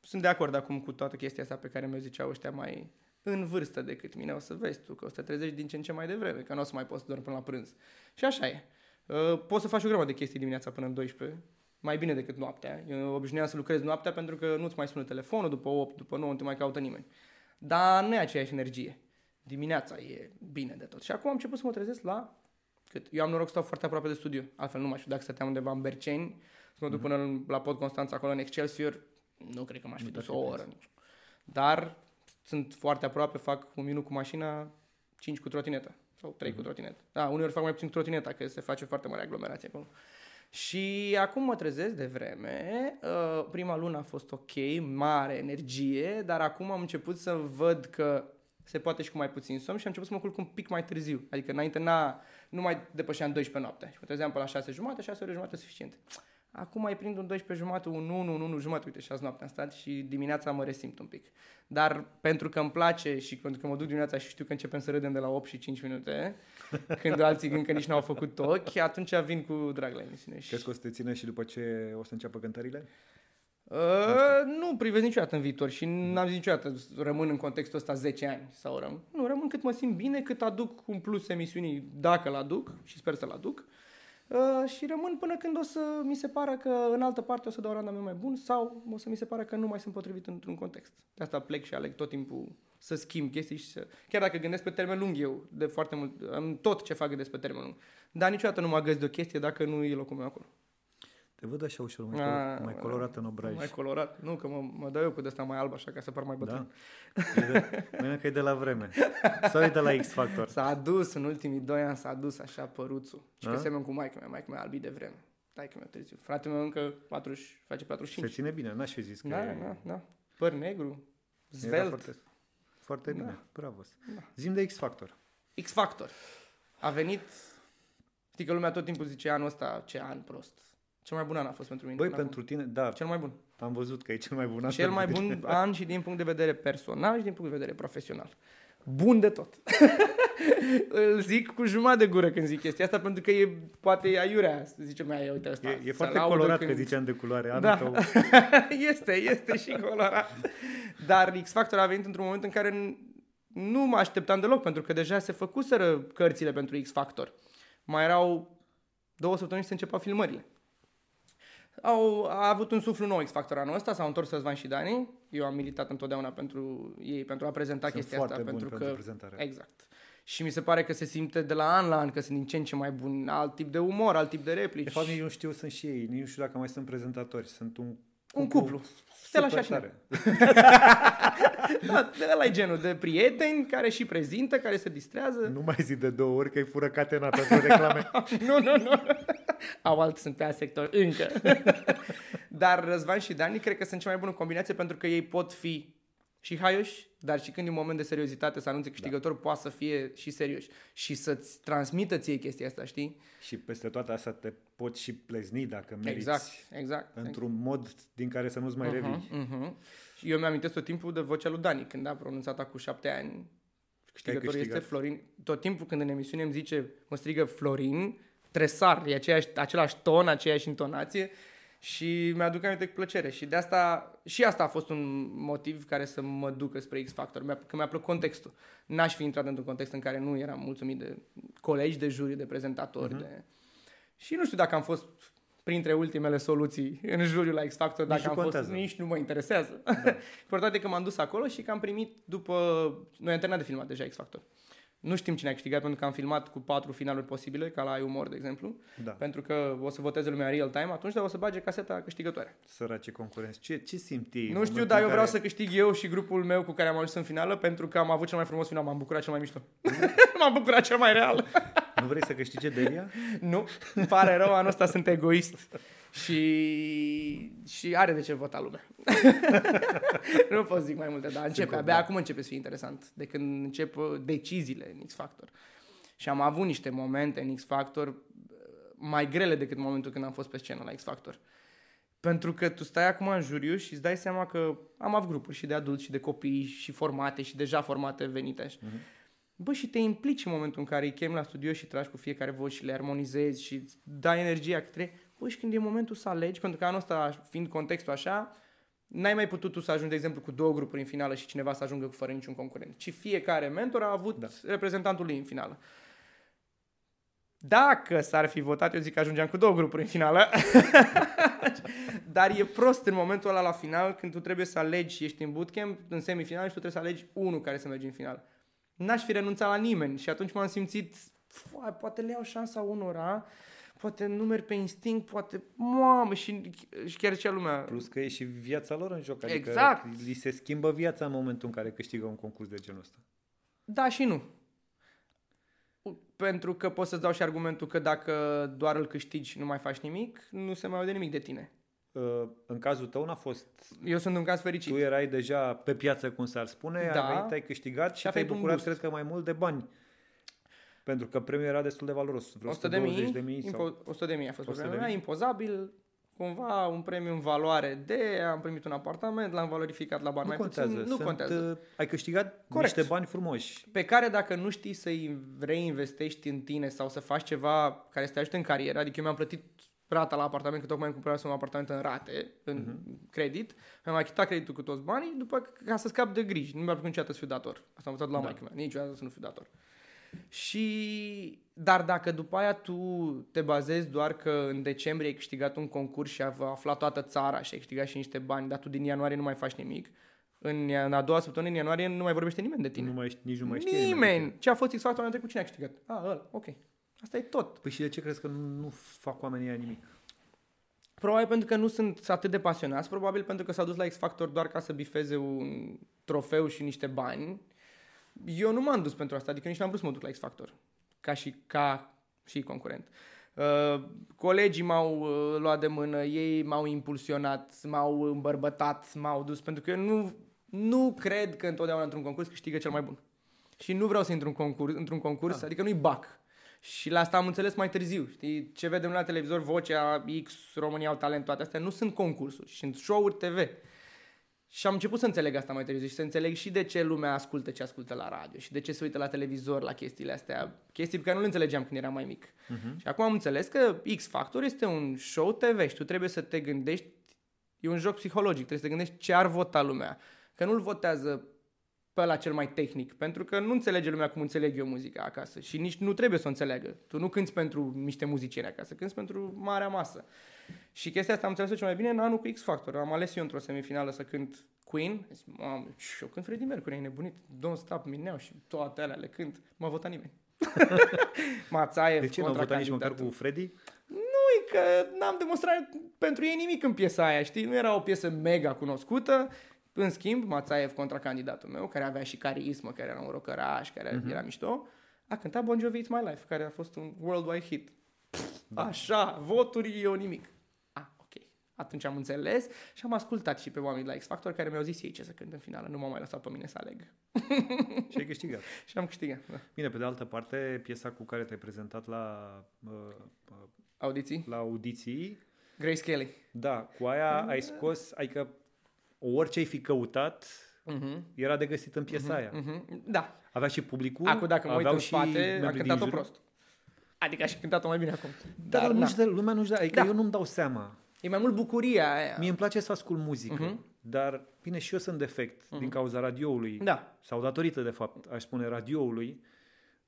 Sunt de acord acum cu toată chestia asta pe care mi-o ziceau ăștia mai în vârstă decât mine. O să vezi tu că o să te trezești din ce în ce mai devreme, că nu o să mai poți să dormi până la prânz. Și așa e. Uh, Poți să faci o grămadă de chestii dimineața până în 12, mai bine decât noaptea. Eu obișnuiam să lucrez noaptea pentru că nu-ți mai sună telefonul, după 8, după 9 nu te mai caută nimeni. Dar nu e aceeași energie. Dimineața e bine de tot. Și acum am început să mă trezesc la cât? Eu am noroc să stau foarte aproape de studio. Altfel nu m-aș fi dacă stăteam undeva în Berceni, să mă duc până în- la Pod Constanța, acolo în Excelsior, nu cred că m-aș fi Nu dus te-ar o fi oră. Dar sunt foarte aproape, fac un minut cu mașina, 5 cu trotineta. Sau 3 cu trotineta. Da, uneori fac mai puțin cu trotineta, că se face foarte mare aglomerație acolo. Și acum mă trezesc de vreme. Uh, Prima lună a fost ok, mare energie, dar acum am început să văd că se poate și cu mai puțin somn și am început să mă culc un pic mai târziu. Adică înainte n-a, nu mai depășeam 12 noaptea. Și mă trezeam pe la 6 jumate, 6 ore jumate suficient. Acum mai prind un 12 jumate, un 1, un 1 jumate, uite, 6 noapte am stat și dimineața mă resimt un pic. Dar pentru că îmi place și pentru că mă duc dimineața și știu că începem să râdem de la 8 și 5 minute, când alții încă nici n-au făcut ochi, atunci vin cu drag la emisiune. Și... Crezi că o să te țină și după ce o să înceapă cântările? Uh, nu privesc niciodată în viitor și n-am zis niciodată rămân în contextul ăsta 10 ani sau rămân. Nu, rămân cât mă simt bine, cât aduc un plus emisiunii dacă l aduc și sper să-l aduc. Uh, și rămân până când o să mi se pară că în altă parte o să dau un randament mai bun sau o să mi se pară că nu mai sunt potrivit într-un context. De asta plec și aleg tot timpul să schimb chestii și să... Chiar dacă gândesc pe termen lung eu, de foarte mult, în tot ce fac gândesc pe termen lung. Dar niciodată nu mă găsesc de o chestie dacă nu e locul meu acolo. Te văd așa ușor, mai, A, mai colorat în obraj. Mai colorat. Nu, că mă, mă dau eu cu de mai alb așa ca să par mai bătrân. Da? E de, că e de la vreme. Sau e de la X Factor? S-a adus în ultimii doi ani, s-a adus așa păruțul. Și că semăn cu maică mea, maică mea albit de vreme. Dai că mi-a târziu. Fratele meu încă 40, face 45. Se ține bine, n-aș fi zis că Da, e... da, da. Păr negru, zvelt. Foarte, foarte bine, da. bravo. Da. Zim de X Factor. X Factor. A venit, știi că lumea tot timpul zice anul ăsta, ce an prost cel mai bun an a fost pentru mine. Băi, pentru tine, da. Cel mai bun. Am văzut că e cel mai bun an. Cel mai bun an și din punct de vedere personal și din punct de vedere profesional. Bun de tot. Îl zic cu jumătate de gură când zic chestia asta, pentru că e, poate e aiurea, zice mai uite asta. E, e foarte colorat când... că ziceam de culoare. Anul da. tău. este, este și colorat. Dar X Factor a venit într-un moment în care nu mă așteptam deloc, pentru că deja se făcuseră cărțile pentru X Factor. Mai erau două săptămâni să începeau filmările. Au a avut un suflu nou X-Factor anul ăsta, s-au întors Răzvan și Dani. Eu am militat întotdeauna pentru ei, pentru a prezenta sunt chestia asta. Pentru, că, pentru prezentare. Exact. Și mi se pare că se simte de la an la an că sunt din ce în ce mai bun, alt tip de umor, alt tip de replici. De fapt, nici nu știu, sunt și ei, nici nu știu dacă mai sunt prezentatori, sunt un un cuplu. Stella și așa. da, ăla e genul de prieteni care și prezintă, care se distrează. Nu mai zi de două ori că îi fură catena pentru reclame. nu, nu, nu. Au alt sunt pe sector încă. Dar Răzvan și Dani cred că sunt cea mai bună combinație pentru că ei pot fi și haioși, dar și când e un moment de seriozitate să anunțe câștigător, da. poate să fie și serioși și să-ți transmită ție chestia asta, știi? Și peste toate asta te poți și plezni dacă meriți. Exact, exact. Într-un exact. mod din care să nu-ți mai uh-huh, revii. Uh-huh. Și eu mi-am tot timpul de vocea lui Dani, când a pronunțat acum șapte ani. Câștigătorul este Florin. Tot timpul când în emisiune îmi zice, mă strigă Florin, tresar, e aceeași, același ton, aceeași intonație și mi-aduc aminte cu plăcere și de asta, și asta a fost un motiv care să mă ducă spre X Factor, că mi-a plăcut contextul. N-aș fi intrat într-un context în care nu eram mulțumit de colegi, de juri, de prezentatori, uh-huh. de... Și nu știu dacă am fost printre ultimele soluții în juriul la X Factor, dacă nici am contează. fost, nici nu mă interesează. Da. Important e că m-am dus acolo și că am primit după... Noi am terminat de filmat deja X Factor. Nu știm cine a câștigat pentru că am filmat cu patru finaluri posibile, ca la Ai Umor, de exemplu. Da. Pentru că o să voteze lumea real time, atunci dar o să bage caseta câștigătoare. Sărace concurenți. Ce, ce simți Nu știu, dar eu vreau care... să câștig eu și grupul meu cu care am ajuns în finală, pentru că am avut cel mai frumos final, m-am bucurat cel mai mișto. m-am bucurat cel mai real. nu vrei să câștige Delia? nu, îmi pare rău, anul ăsta sunt egoist. Și, și are de ce vota lumea. nu pot zic mai multe, dar începe. Sigur, abia da. acum începe să fie interesant. De când încep uh, deciziile în X-Factor. Și am avut niște momente în X-Factor uh, mai grele decât momentul când am fost pe scenă la X-Factor. Pentru că tu stai acum în juriu și îți dai seama că am avut grupuri și de adulți și de copii și formate și deja formate venite. Uh-huh. Bă, și te implici în momentul în care îi chem la studio și tragi cu fiecare voce și le armonizezi și dai energia către Păi și când e momentul să alegi, pentru că anul ăsta, fiind contextul așa, n-ai mai putut tu să ajungi, de exemplu, cu două grupuri în finală și cineva să ajungă cu fără niciun concurent, ci fiecare mentor a avut da. reprezentantul lui în finală. Dacă s-ar fi votat, eu zic că ajungeam cu două grupuri în finală. Dar e prost în momentul ăla la final, când tu trebuie să alegi, ești în bootcamp, în semifinal și tu trebuie să alegi unul care să mergi în final. N-aș fi renunțat la nimeni și atunci m-am simțit, poate le iau șansa unora, poate nu merg pe instinct, poate, mamă, și, și chiar cea lumea. Plus că e și viața lor în joc, adică exact. li se schimbă viața în momentul în care câștigă un concurs de genul ăsta. Da și nu. Pentru că poți să-ți dau și argumentul că dacă doar îl câștigi și nu mai faci nimic, nu se mai aude nimic de tine. Uh, în cazul tău n-a fost... Eu sunt un caz fericit. Tu erai deja pe piață, cum s-ar spune, da. ai venit, ai câștigat și, și te-ai bucurat, cred că, mai mult de bani. Pentru că premiul era destul de valoros. Vreo 100 de mii, de mii sau... 100 de mii a fost premiul meu, impozabil, cumva un premiu în valoare de, am primit un apartament, l-am valorificat la bani nu mai contează, puțin, nu sunt, contează. Uh, ai câștigat Corect. niște bani frumoși. Pe care dacă nu știi să-i reinvestești în tine sau să faci ceva care să te ajute în carieră, adică eu mi-am plătit rata la apartament, că tocmai îmi cumpărasem un apartament în rate, în uh-huh. credit, mi-am mai achitat creditul cu toți banii, după ca să scap de griji. Nu mi-a plăcut niciodată să fiu dator. Asta am învățat la da. maică mea, niciodată să nu fiu dator. Și, dar dacă după aia tu te bazezi doar că în decembrie ai câștigat un concurs și a aflat toată țara și ai câștigat și niște bani, dar tu din ianuarie nu mai faci nimic, în, în a doua săptămână, în ianuarie, nu mai vorbește nimeni de tine. Nu mai, nici nu mai știe nimeni. nimeni. Ce a fost X Factor anul trecut? Cine a câștigat? Ah, ăla, ok. Asta e tot. Păi și de ce crezi că nu, nu fac oamenii aia nimic? Probabil pentru că nu sunt atât de pasionați, probabil pentru că s-au dus la X Factor doar ca să bifeze un trofeu și niște bani. Eu nu m-am dus pentru asta, adică nici n-am vrut să mă duc la X Factor, ca și, ca și concurent. Uh, colegii m-au uh, luat de mână, ei m-au impulsionat, m-au îmbărbătat, m-au dus, pentru că eu nu, nu cred că întotdeauna într-un concurs câștigă cel mai bun. Și nu vreau să intru în concurs, într-un concurs, da. adică nu-i bac. Și la asta am înțeles mai târziu. Știi? Ce vedem la televizor, Vocea, X, România au talent, toate astea nu sunt concursuri, sunt show-uri TV. Și am început să înțeleg asta mai târziu și să înțeleg și de ce lumea ascultă ce ascultă la radio și de ce se uită la televizor la chestiile astea, chestii pe care nu le înțelegeam când eram mai mic. Uh-huh. Și acum am înțeles că X Factor este un show TV și tu trebuie să te gândești, e un joc psihologic, trebuie să te gândești ce ar vota lumea. Că nu-l votează pe la cel mai tehnic, pentru că nu înțelege lumea cum înțeleg eu muzica acasă și nici nu trebuie să o înțeleagă. Tu nu cânti pentru niște muzicieni acasă, cânti pentru marea masă. Și chestia asta am înțeles cel mai bine în anul cu X Factor. Am ales eu într-o semifinală să cânt Queen. Zis, mamă, și eu cânt Freddie Mercury, ai nebunit. Don't Stop Me Now și toate alea le cânt. M-a votat nimeni. Mațaie, De ce nu a votat nici măcar cu Freddy? Nu, e că n-am demonstrat pentru ei nimic în piesa aia, știi? Nu era o piesă mega cunoscută. În schimb, Mațaev contra candidatul meu, care avea și carismă, care era un rocăraș, care uh-huh. era mișto, a cântat Bon Jovi It's My Life, care a fost un worldwide hit. Da. Așa, voturi, eu nimic. Ah, ok. Atunci am înțeles și am ascultat și pe oamenii la X Factor care mi-au zis ei ce să cânt în finală. Nu m-au mai lăsat pe mine să aleg. și ai câștigat. și am câștigat, da. Bine, pe de altă parte, piesa cu care te-ai prezentat la... Uh, uh, audiții? La audiții. Grace Kelly. Da, cu aia ai scos, adică orice ai fi căutat, uh-huh. era de găsit în piesa uh-huh. aia. Uh-huh. Da. Avea și publicul. Acum, dacă mă uit în spate, a cântat-o prost. Adică aș cântat-o mai bine acum. Dar, Dar nu-și dă, lumea nu-și dă, adică da. eu nu-mi dau seama. E mai mult bucuria aia. Mie îmi place să ascult muzică, uh-huh. dar bine și eu sunt defect uh-huh. din cauza radioului. Da. Sau datorită, de fapt, aș spune radioului,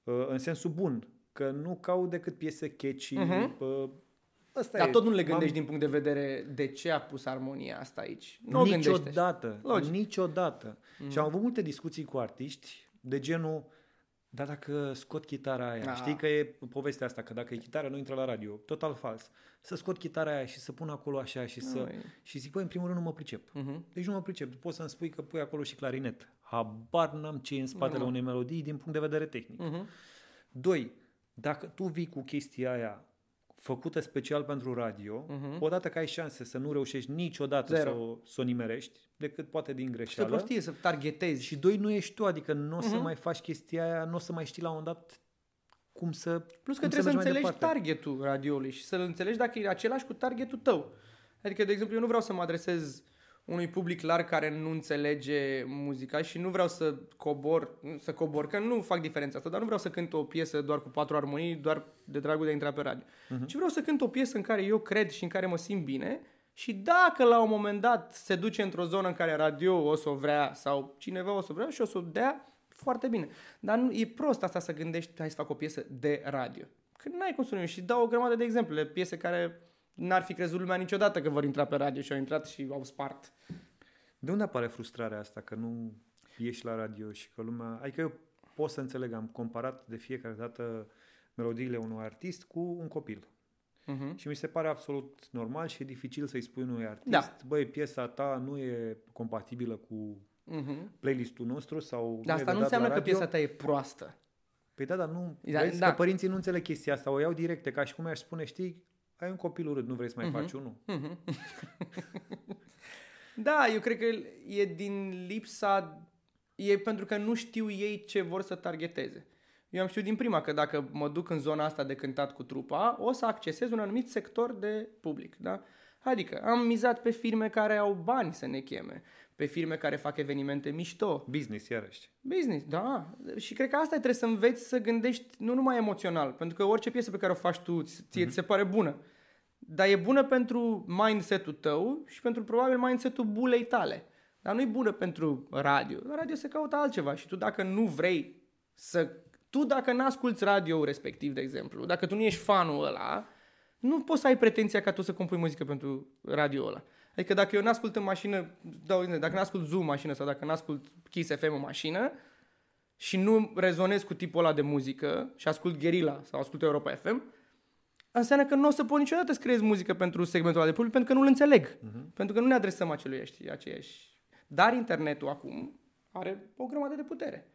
uh, în sensul bun, că nu caut decât piese catchy, uh-huh. Asta Dar e. tot nu le gândești din punct de vedere de ce a pus armonia asta aici. Nu niciodată. Logic. Niciodată. Mm. Și am avut multe discuții cu artiști de genul dar dacă scot chitara aia, A. știi că e povestea asta, că dacă e chitara nu intră la radio, total fals. Să scot chitara aia și să pun acolo așa și să... Ai. Și zic, băi, în primul rând nu mă pricep. Uh-huh. Deci nu mă pricep. Poți să-mi spui că pui acolo și clarinet. Habar n-am ce e în spatele uh-huh. unei melodii din punct de vedere tehnic. Uh-huh. Doi, dacă tu vii cu chestia aia făcută special pentru radio, uh-huh. odată că ai șanse să nu reușești niciodată Zero. să o, să o nimerești, decât poate din greșeală. Și prostie să targetezi. Și doi, nu ești tu, adică nu o uh-huh. să mhm. mai faci chestia aia, nu o să mai știi la un dat cum să Plus că trebuie să, să înțelegi targetul radioului și să-l înțelegi dacă e același cu targetul tău. Adică, de exemplu, eu nu vreau să mă adresez unui public larg care nu înțelege muzica și nu vreau să cobor, să cobor, că nu fac diferența asta, dar nu vreau să cânt o piesă doar cu patru armonii, doar de dragul de a intra pe radio. Uh-huh. Ci vreau să cânt o piesă în care eu cred și în care mă simt bine și dacă la un moment dat se duce într-o zonă în care radio o să o vrea sau cineva o să o vrea și o să o dea, foarte bine. Dar nu, e prost asta să gândești, hai să fac o piesă de radio. Că n-ai cum să nu și dau o grămadă de exemple, piese care n-ar fi crezut lumea niciodată că vor intra pe radio și au intrat și au spart. De unde apare frustrarea asta că nu ieși la radio și că lumea... Adică eu pot să înțeleg, am comparat de fiecare dată melodiile unui artist cu un copil. Uh-huh. Și mi se pare absolut normal și e dificil să-i spui unui artist, da. băi, piesa ta nu e compatibilă cu uh-huh. playlistul nostru sau... Dar asta nu înseamnă că piesa ta e proastă. Păi da, dar nu... Da, vezi da. că părinții nu înțeleg chestia asta, o iau directe, ca și cum aș spune, știi, ai un copil urât, nu vrei să mai uh-huh. faci unul? Uh-huh. da, eu cred că e din lipsa... E pentru că nu știu ei ce vor să targeteze. Eu am știut din prima că dacă mă duc în zona asta de cântat cu trupa, o să accesez un anumit sector de public, da? Adică am mizat pe firme care au bani să ne cheme, pe firme care fac evenimente mișto. Business, iarăși. Business, da. Și cred că asta trebuie să înveți să gândești nu numai emoțional, pentru că orice piesă pe care o faci tu, ție mm-hmm. ți se pare bună. dar e bună pentru mindset-ul tău și pentru probabil mindset-ul bulei tale. Dar nu e bună pentru radio. La radio se caută altceva și tu dacă nu vrei să... Tu dacă n-asculti radio respectiv, de exemplu, dacă tu nu ești fanul ăla, nu poți să ai pretenția ca tu să compui muzică pentru radio ăla. Adică dacă eu n-ascult în mașină, dau, dacă n-ascult Zoom în mașină sau dacă n-ascult Kiss FM în mașină și nu rezonez cu tipul ăla de muzică și ascult Guerilla sau ascult Europa FM, înseamnă că nu o să pot niciodată să creez muzică pentru segmentul ăla de public pentru că nu-l înțeleg. Uh-huh. Pentru că nu ne adresăm aceluiași, aceeași. Dar internetul acum are o grămadă de putere.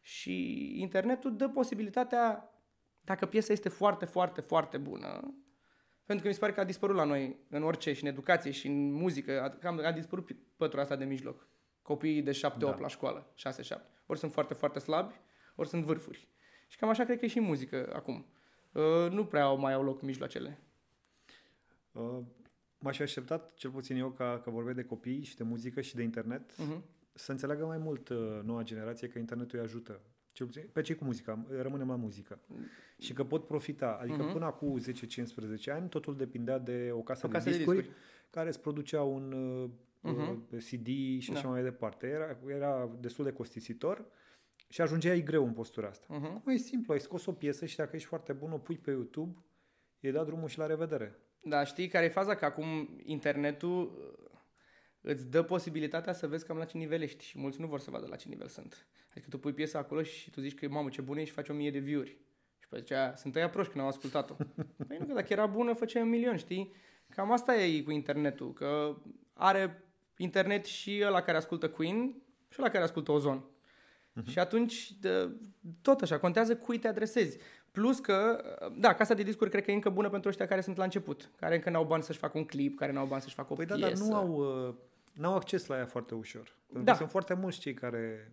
Și internetul dă posibilitatea, dacă piesa este foarte, foarte, foarte bună, pentru că mi se pare că a dispărut la noi în orice, și în educație, și în muzică, a, cam, a dispărut pătura asta de mijloc. Copiii de 7-8 da. la școală, 6-7. Ori sunt foarte, foarte slabi, ori sunt vârfuri. Și cam așa cred că e și în muzică acum. Uh, nu prea au mai au loc mijloacele. Uh, m-aș fi așteptat, cel puțin eu, ca, că vorbesc de copii și de muzică și de internet, uh-huh. să înțeleagă mai mult uh, noua generație că internetul îi ajută. Cel puțin, pe cei cu muzica, rămânem la muzică. Și că pot profita. Adică uh-huh. până acum 10-15 ani totul depindea de o casă, o casă de, discuri de discuri care îți producea un uh-huh. CD și da. așa mai departe. Era, era destul de costisitor și ajungeai greu în postura asta. Uh-huh. Acum e simplu, ai scos o piesă și dacă ești foarte bun, o pui pe YouTube, e dat drumul și la revedere. Da, știi care e faza? Că acum internetul uh, îți dă posibilitatea să vezi cam la ce nivel ești și mulți nu vor să vadă la ce nivel sunt. Adică tu pui piesa acolo și tu zici că, mamă, ce bună e și faci o mie de view-uri. Și pe zicea, sunt ăia proști când au ascultat-o. păi nu, că dacă era bună, făcea un milion, știi? Cam asta e cu internetul, că are internet și ăla care ascultă Queen și ăla care ascultă Ozon. Uh-huh. Și atunci, de, tot așa, contează cui te adresezi. Plus că, da, casa de discuri cred că e încă bună pentru ăștia care sunt la început, care încă n-au bani să-și facă un clip, care n-au bani să-și facă o păi piesă. da, dar nu au, uh, n-au acces la ea foarte ușor. Pentru da. că sunt foarte mulți cei care...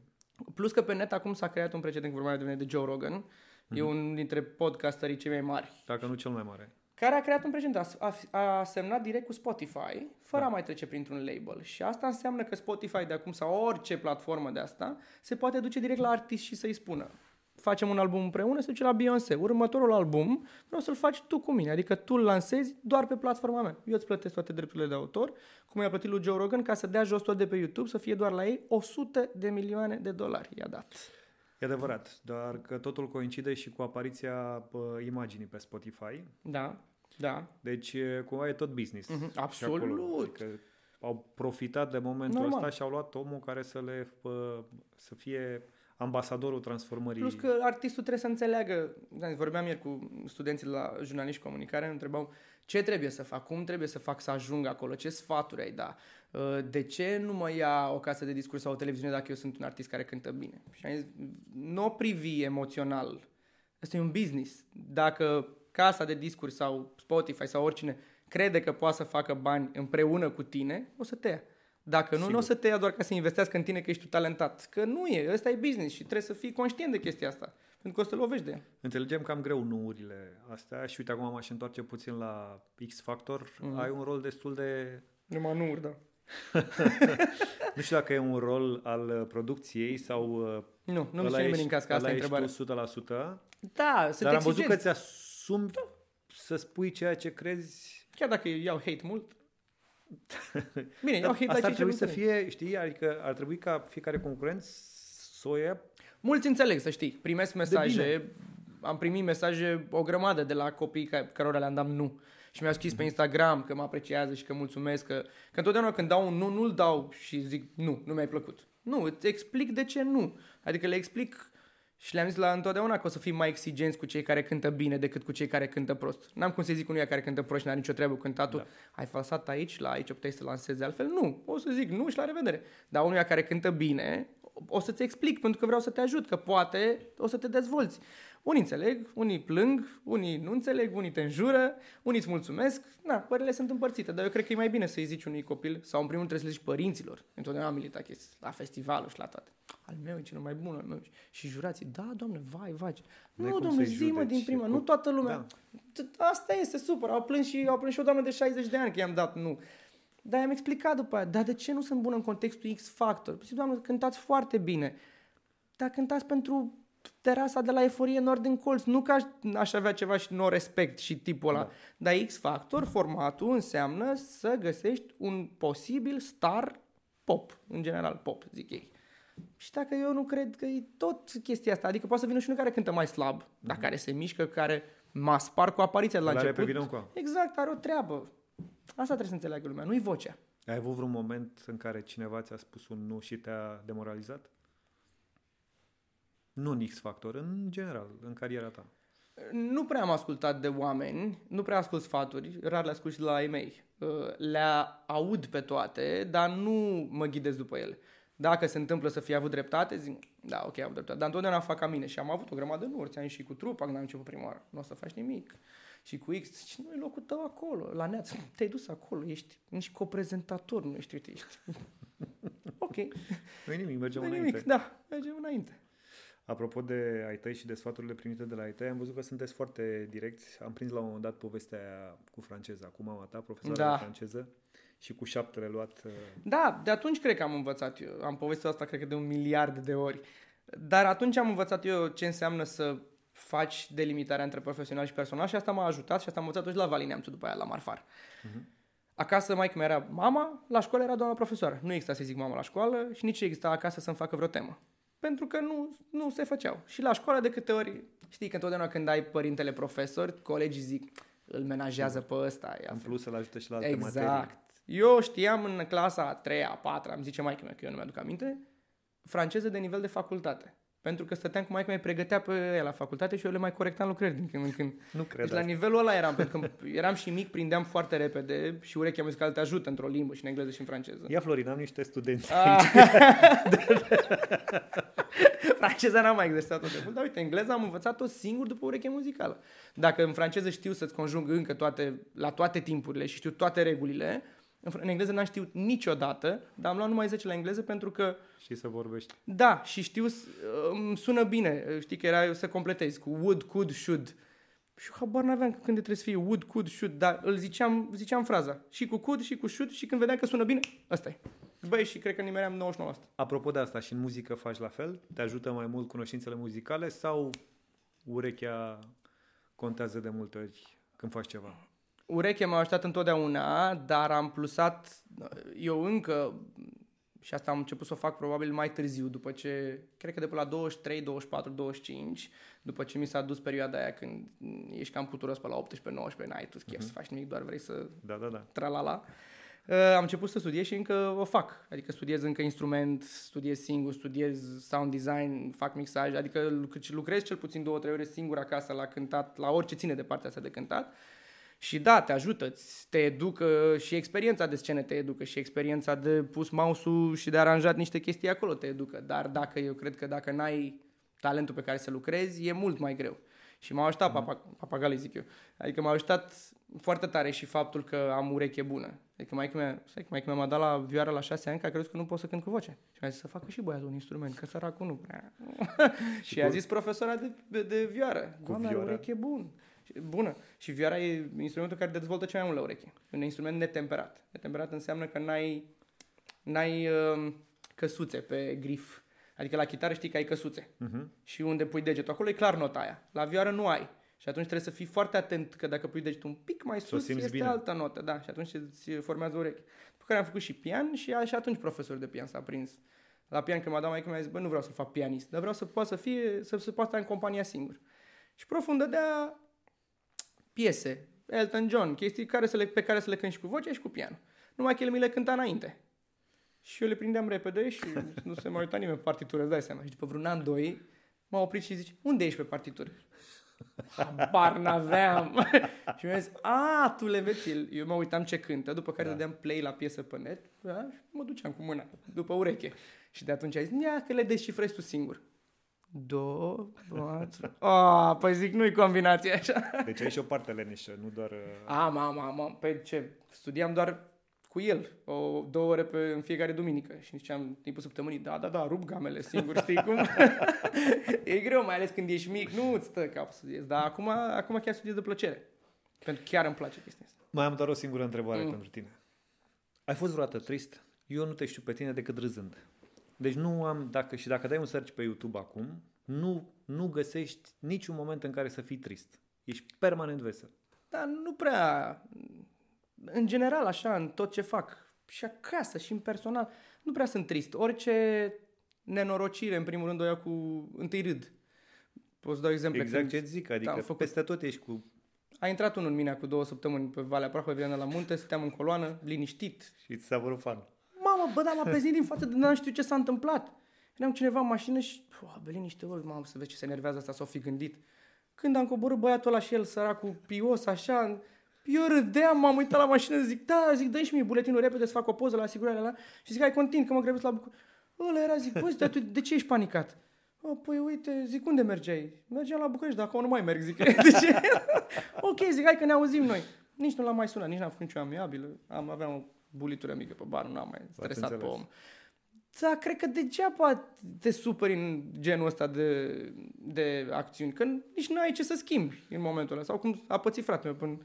Plus că pe net acum s-a creat un precedent, vorba de de Joe Rogan, mm-hmm. e mhm. unul dintre podcasterii cei mai mari. Dacă nu cel mai mare care a creat un precedent. A, a, a semnat direct cu Spotify, fără da. a mai trece printr-un label. Și asta înseamnă că Spotify de acum sau orice platformă de asta se poate duce direct la artist și să-i spună facem un album împreună, se duce la Beyoncé. Următorul album vreau să-l faci tu cu mine, adică tu îl lansezi doar pe platforma mea. Eu îți plătesc toate drepturile de autor, cum i-a plătit lui Joe Rogan, ca să dea jos tot de pe YouTube, să fie doar la ei 100 de milioane de dolari i-a dat. E adevărat, doar că totul coincide și cu apariția pă, imaginii pe Spotify. Da. Da. Deci cumva e tot business. Mm-hmm. Absolut. Adică au profitat de momentul Normal. ăsta și au luat omul care să le să fie ambasadorul transformării. Plus că artistul trebuie să înțeleagă, da, vorbeam ieri cu studenții la jurnaliști comunicare, îmi întrebau ce trebuie să fac, cum trebuie să fac să ajung acolo, ce sfaturi ai da, ă, de ce nu mă ia o casă de discurs sau o televiziune dacă eu sunt un artist care cântă bine. Și am zis, nu o privi emoțional, asta e un business. Dacă casa de discuri sau Spotify sau oricine crede că poate să facă bani împreună cu tine, o să te ia. Dacă nu, Sigur. nu o să te ia doar ca să investească în tine că ești tu talentat. Că nu e, ăsta e business și trebuie să fii conștient de chestia asta. Pentru că o să te lovești de ea. Înțelegem cam greu nuurile astea și uite acum m-aș întoarce puțin la X Factor. Mm. Ai un rol destul de... Numai nuuri, da. nu știu dacă e un rol al producției sau... Uh, nu, nu știu nimeni în caz că asta e întrebarea. 100%. Da, sunt Dar am văzut că ți asumi da. să spui ceea ce crezi. Chiar dacă iau hate mult. Bine, iau hate Asta ar trebui să fie, știi, adică ar trebui ca fiecare concurent să o ia Mulți înțeleg, să știi. Primesc mesaje, am primit mesaje o grămadă de la copii cărora le-am dat nu. Și mi-au scris mm-hmm. pe mhm. Instagram că mă apreciază și că mulțumesc. Că, că întotdeauna când dau un nu, nu-l dau și zic nu, nu mi-ai plăcut. Nu, îți explic de ce nu. Adică le explic și le-am zis la întotdeauna că o să fim mai exigenți cu cei care cântă bine decât cu cei care cântă prost. N-am cum să zic unuia care cântă prost și n-are nicio treabă cu cântatul. Da. Ai falsat aici, la aici puteai să lansezi altfel. Nu, o să zic nu și la revedere. Dar unuia care cântă bine, o să-ți explic pentru că vreau să te ajut, că poate o să te dezvolți. Unii înțeleg, unii plâng, unii nu înțeleg, unii te înjură, unii îți mulțumesc. Na, părerile sunt împărțite, dar eu cred că e mai bine să-i zici unui copil sau în primul rând trebuie să le zici părinților. Întotdeauna am militat chestii, la festivalul și la toate. Al meu e cel mai bun, al meu. Și jurații, da, doamne, vai, vai. Nu, domnule, zi-mă din prima, nu toată lumea. Da. Asta este, super. Au plâns și, au plâns și o doamnă de 60 de ani că i-am dat nu. Dar i-am explicat după aia, dar de ce nu sunt bun în contextul X-Factor? Păi, doamne, cântați foarte bine. Dar cântați pentru terasa de la Eforie Nord în colț. Nu că aș, aș avea ceva și nu respect și tipul ăla. Da. Dar X-Factor, formatul, înseamnă să găsești un posibil star pop, în general pop, zic ei. Și dacă eu nu cred că e tot chestia asta, adică poate să vină și unul care cântă mai slab, mm-hmm. dar care se mișcă, care mă spar cu apariția de la, la început. Pe exact, are o treabă. Asta trebuie să înțeleagă lumea, nu-i vocea. Ai avut vreun moment în care cineva ți-a spus un nu și te-a demoralizat? Nu în X-Factor, în general, în cariera ta. Nu prea am ascultat de oameni, nu prea ascult sfaturi, rar le ascult și de la ei mei. Uh, le aud pe toate, dar nu mă ghidez după ele. Dacă se întâmplă să fie avut dreptate, zic, da, ok, am avut dreptate. Dar întotdeauna fac ca mine și am avut o grămadă de nuri. Ți-am și cu trupa când am început prima oară. Nu o să faci nimic. Și cu X, și nu e locul tău acolo, la neaț. Te-ai dus acolo, ești nici coprezentator, nu ești, uite, ești. ok. Nu e nimic, mergem nu înainte. nimic, da, mergem înainte. Apropo de ai tăi și de sfaturile primite de la ai tăi, am văzut că sunteți foarte direcți. Am prins la un moment dat povestea cu franceza, cu mama ta, profesoara da. de franceză și cu șaptele luat. Uh, da, de atunci cred că am învățat eu. Am povestit asta cred că de un miliard de ori. Dar atunci am învățat eu ce înseamnă să faci delimitarea între profesional și personal și asta m-a ajutat și asta am învățat și la Valineamțu după aia, la Marfar. Uh-huh. Acasă mai mea era mama, la școală era doamna profesoară. Nu exista să zic mama la școală și nici exista acasă să-mi facă vreo temă. Pentru că nu, nu se făceau. Și la școală de câte ori, știi că întotdeauna când ai părintele profesor, colegii zic, îl menajează pe ăsta. În plus să-l ajute și la alte exact. materii. Eu știam în clasa a treia, a patra, îmi zice mai că eu nu mi-aduc aminte, franceză de nivel de facultate. Pentru că stăteam cu mai mai pregătea pe ea la facultate și eu le mai corectam lucrări din când în când. Nu cred deci la nivelul ăla eram, pentru că eram și mic, prindeam foarte repede și urechea muzicală te ajută într-o limbă și în engleză și în franceză. Ia Florin, am niște studenți ah. Franceza n-am mai exersat-o de mult, dar uite, engleza am învățat-o singur după ureche muzicală. Dacă în franceză știu să-ți conjung încă toate, la toate timpurile și știu toate regulile, în engleză n-am știut niciodată, dar am luat numai 10 la engleză pentru că... Și să vorbești. Da, și știu, îmi sună bine. Știi că era să completezi cu would, could, should. Și eu habar n-aveam când trebuie să fie would, could, should, dar îl ziceam, ziceam fraza. Și cu could, și cu should, și când vedeam că sună bine, ăsta e. Băi, și cred că nimeream 99%. Apropo de asta, și în muzică faci la fel? Te ajută mai mult cunoștințele muzicale sau urechea contează de multe ori când faci ceva? Ureche m-a ajutat întotdeauna, dar am plusat, eu încă, și asta am început să o fac probabil mai târziu, după ce, cred că de pe la 23, 24, 25, după ce mi s-a dus perioada aia când ești cam puturos pe la 18, 19, n-ai tu chef uh-huh. să faci nimic, doar vrei să da, da, da. tralala. Uh, am început să studiez și încă o fac. Adică studiez încă instrument, studiez singur, studiez sound design, fac mixaj, adică lucrez cel puțin două, trei ore singur acasă la cântat, la orice ține de partea asta de cântat. Și da, te ajută, te educă și experiența de scenă te educă și experiența de pus mouse-ul și de aranjat niște chestii acolo te educă. Dar dacă eu cred că dacă n-ai talentul pe care să lucrezi, e mult mai greu. Și m-a ajutat, mm. papa, papagalii zic eu. Adică m-a ajutat foarte tare și faptul că am ureche bună. Adică mai mea, stai, maică mea m-a dat la vioară la șase ani că a crezut că nu pot să cânt cu voce. Și mi-a zis să facă și băiatul un instrument, că săracul nu prea. și, și a zis profesora de, de, de vioară. Cu Doamne, vioară. ureche bun bună. Și vioara e instrumentul care dezvoltă cel mai mult la ureche. Un instrument netemperat. Netemperat înseamnă că n-ai, n-ai uh, căsuțe pe grif. Adică la chitară știi că ai căsuțe. Uh-huh. Și unde pui degetul, acolo e clar nota aia. La vioară nu ai. Și atunci trebuie să fii foarte atent că dacă pui degetul un pic mai sus, este bine. altă notă. Da, și atunci îți formează ureche. După care am făcut și pian și, și atunci profesor de pian s-a prins. La pian când m-a dat mai mi-a zis, bă, nu vreau să fac pianist, dar vreau să poată să fie, să se poată în compania singur. Și profund dădea piese, Elton John, chestii care să le, pe care să le cânti și cu voce și cu pian. Numai că el mi le cânta înainte. Și eu le prindeam repede și nu se mai uita nimeni pe partitură, îți dai seama. Și după vreun an, doi, m-a oprit și zice, unde ești pe partitură? Habar n-aveam. și mi-a zis, a, tu le vezi. Eu mă uitam ce cântă, după care da. dădeam play la piesă pe net da? și mă duceam cu mâna, după ureche. Și de atunci a zis, ia că le descifrezi tu singur două, patru... Ah, păi zic, nu-i combinație așa. Deci ai și o parte leneșă, nu doar... Uh, am, am, am, am. Păi ce, studiam doar cu el, o, două ore pe, în fiecare duminică și ziceam timpul săptămânii, da, da, da, rup gamele singur, știi cum? e greu, mai ales când ești mic, nu îți stă cap să studiezi, dar acum, acum chiar studiez de plăcere. Pentru că chiar îmi place chestia asta. Mai am doar o singură întrebare mm. pentru tine. Ai fost vreodată trist? Eu nu te știu pe tine decât râzând. Deci nu am, dacă și dacă dai un search pe YouTube acum, nu, nu găsești niciun moment în care să fii trist. Ești permanent vesel. Dar nu prea, în general așa, în tot ce fac, și acasă și în personal, nu prea sunt trist. Orice nenorocire, în primul rând, o iau cu întâi râd. Poți dau exemple. Exact ce zic, adică am făcut... peste tot ești cu... A intrat unul în mine cu două săptămâni pe Valea Prahovei, la munte, stăteam în coloană, liniștit. Și ți s-a părut fan. Mamă, bă, dar m-a prezit din față de nu știu ce s-a întâmplat. Eram cineva în mașină și, oh, bă, liniște, bă, mamă, să vezi ce se enervează asta, s-o fi gândit. Când am coborât băiatul ăla și el, săracul, pios, așa, eu râdeam, m-am uitat la mașină, zic, da, zic, dă și mie buletinul repede să fac o poză la asigurare la și zic, hai, continui, că mă grăbesc la București. Ăla era, zic, băi, de, de ce ești panicat? O, păi uite, zic, unde mergeai? Mergeam la București, dar acum nu mai merg, zic. ce? ok, zic, hai că ne auzim noi. Nici nu l-am mai sunat, nici n-am făcut nicio amiabilă. Am, aveam o bulitură mică pe bar, nu am mai stresat pe om. Da, cred că degeaba te superi în genul ăsta de, de acțiuni, că nici nu ai ce să schimbi în momentul ăla. Sau cum a pățit fratele meu până,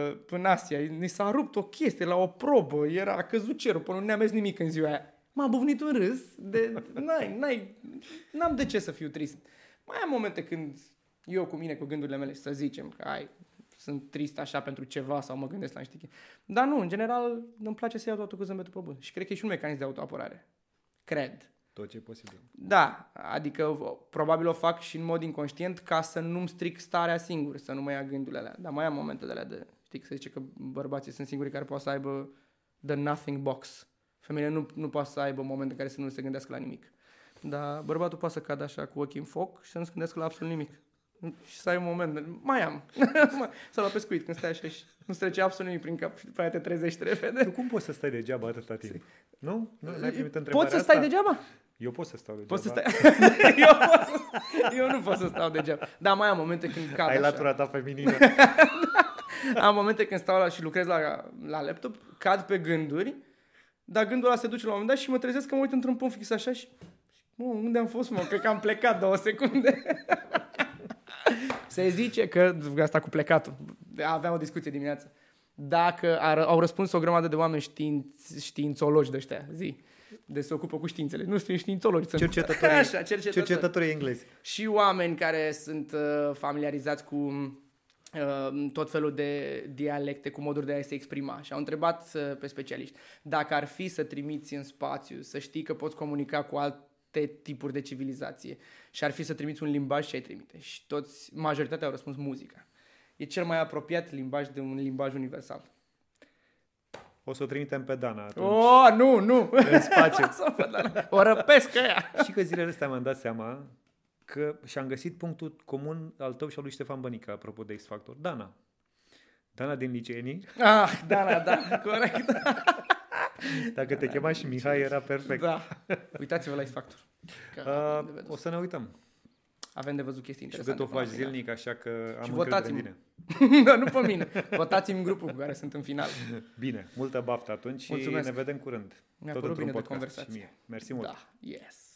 uh, până Asia, ni s-a rupt o chestie la o probă, era, a căzut cerul, până nu ne-a mers nimic în ziua aia. M-a buvnit un râs, de, n-ai, n-ai, n-am de ce să fiu trist. Mai am momente când eu cu mine, cu gândurile mele, să zicem că ai, sunt trist așa pentru ceva sau mă gândesc la niște chestii. Dar nu, în general, îmi place să iau totul cu zâmbetul pe bun. Și cred că e și un mecanism de autoapărare. Cred. Tot ce e posibil. Da, adică probabil o fac și în mod inconștient ca să nu-mi stric starea singur, să nu mai ia gândurile alea. Dar mai am momentele alea de, știi, că se zice că bărbații sunt singurii care pot să aibă the nothing box. Femeile nu, nu poate să aibă momente în care să nu se gândească la nimic. Dar bărbatul poate să cadă așa cu ochii în foc și să nu se gândească la absolut nimic și să ai un moment, mai am, să la pescuit când stai așa și nu trece absolut nimic prin cap și după aia te trezești repede. Tu cum poți să stai degeaba atâta timp? Nu? Nu? N-ai primit Poți să stai asta? degeaba? Eu pot să stau degeaba. Poți să stai... eu, pot să... eu nu pot să stau degeaba. Dar mai am momente când cad Ai așa. latura ta feminină. am momente când stau la și lucrez la, la laptop, cad pe gânduri, dar gândul ăla se duce la un moment dat și mă trezesc că mă uit într-un punct fix așa și Mă, unde am fost, mă? Cred că am plecat două secunde. Se zice că, asta cu plecatul, aveam o discuție dimineața, dacă ar, au răspuns o grămadă de oameni științ, științologi de ăștia, zi, de se ocupă cu științele. Nu sunt științologi, sunt cercetători, Așa, cercetători. cercetători englezi. Și oameni care sunt uh, familiarizați cu uh, tot felul de dialecte, cu moduri de a se exprima. Și au întrebat uh, pe specialiști dacă ar fi să trimiți în spațiu, să știi că poți comunica cu alt alte tipuri de civilizație și ar fi să trimiți un limbaj și ai trimite. Și toți, majoritatea au răspuns muzica. E cel mai apropiat limbaj de un limbaj universal. O să o trimitem pe Dana atunci. Oh, nu, nu! În spațiu. o răpesc ea! și că zilele astea mi-am dat seama că și-am găsit punctul comun al tău și al lui Ștefan Bănică, apropo de X-Factor. Dana. Dana din liceenii. Ah, Dana, da, corect. Dacă te chema și Mihai, era perfect. Da. Uitați-vă la X-Factor. Uh, o să ne uităm. Avem de văzut chestii interesante. Și tu o faci zilnic, așa că am și votați bine. da, nu pe mine. Votați-mi în grupul cu care sunt în final. Bine, multă baftă atunci Mulțumesc. și ne vedem curând. Mi-a Tot într-un bine podcast de conversație. Și mie. Mersi mult. Da, yes.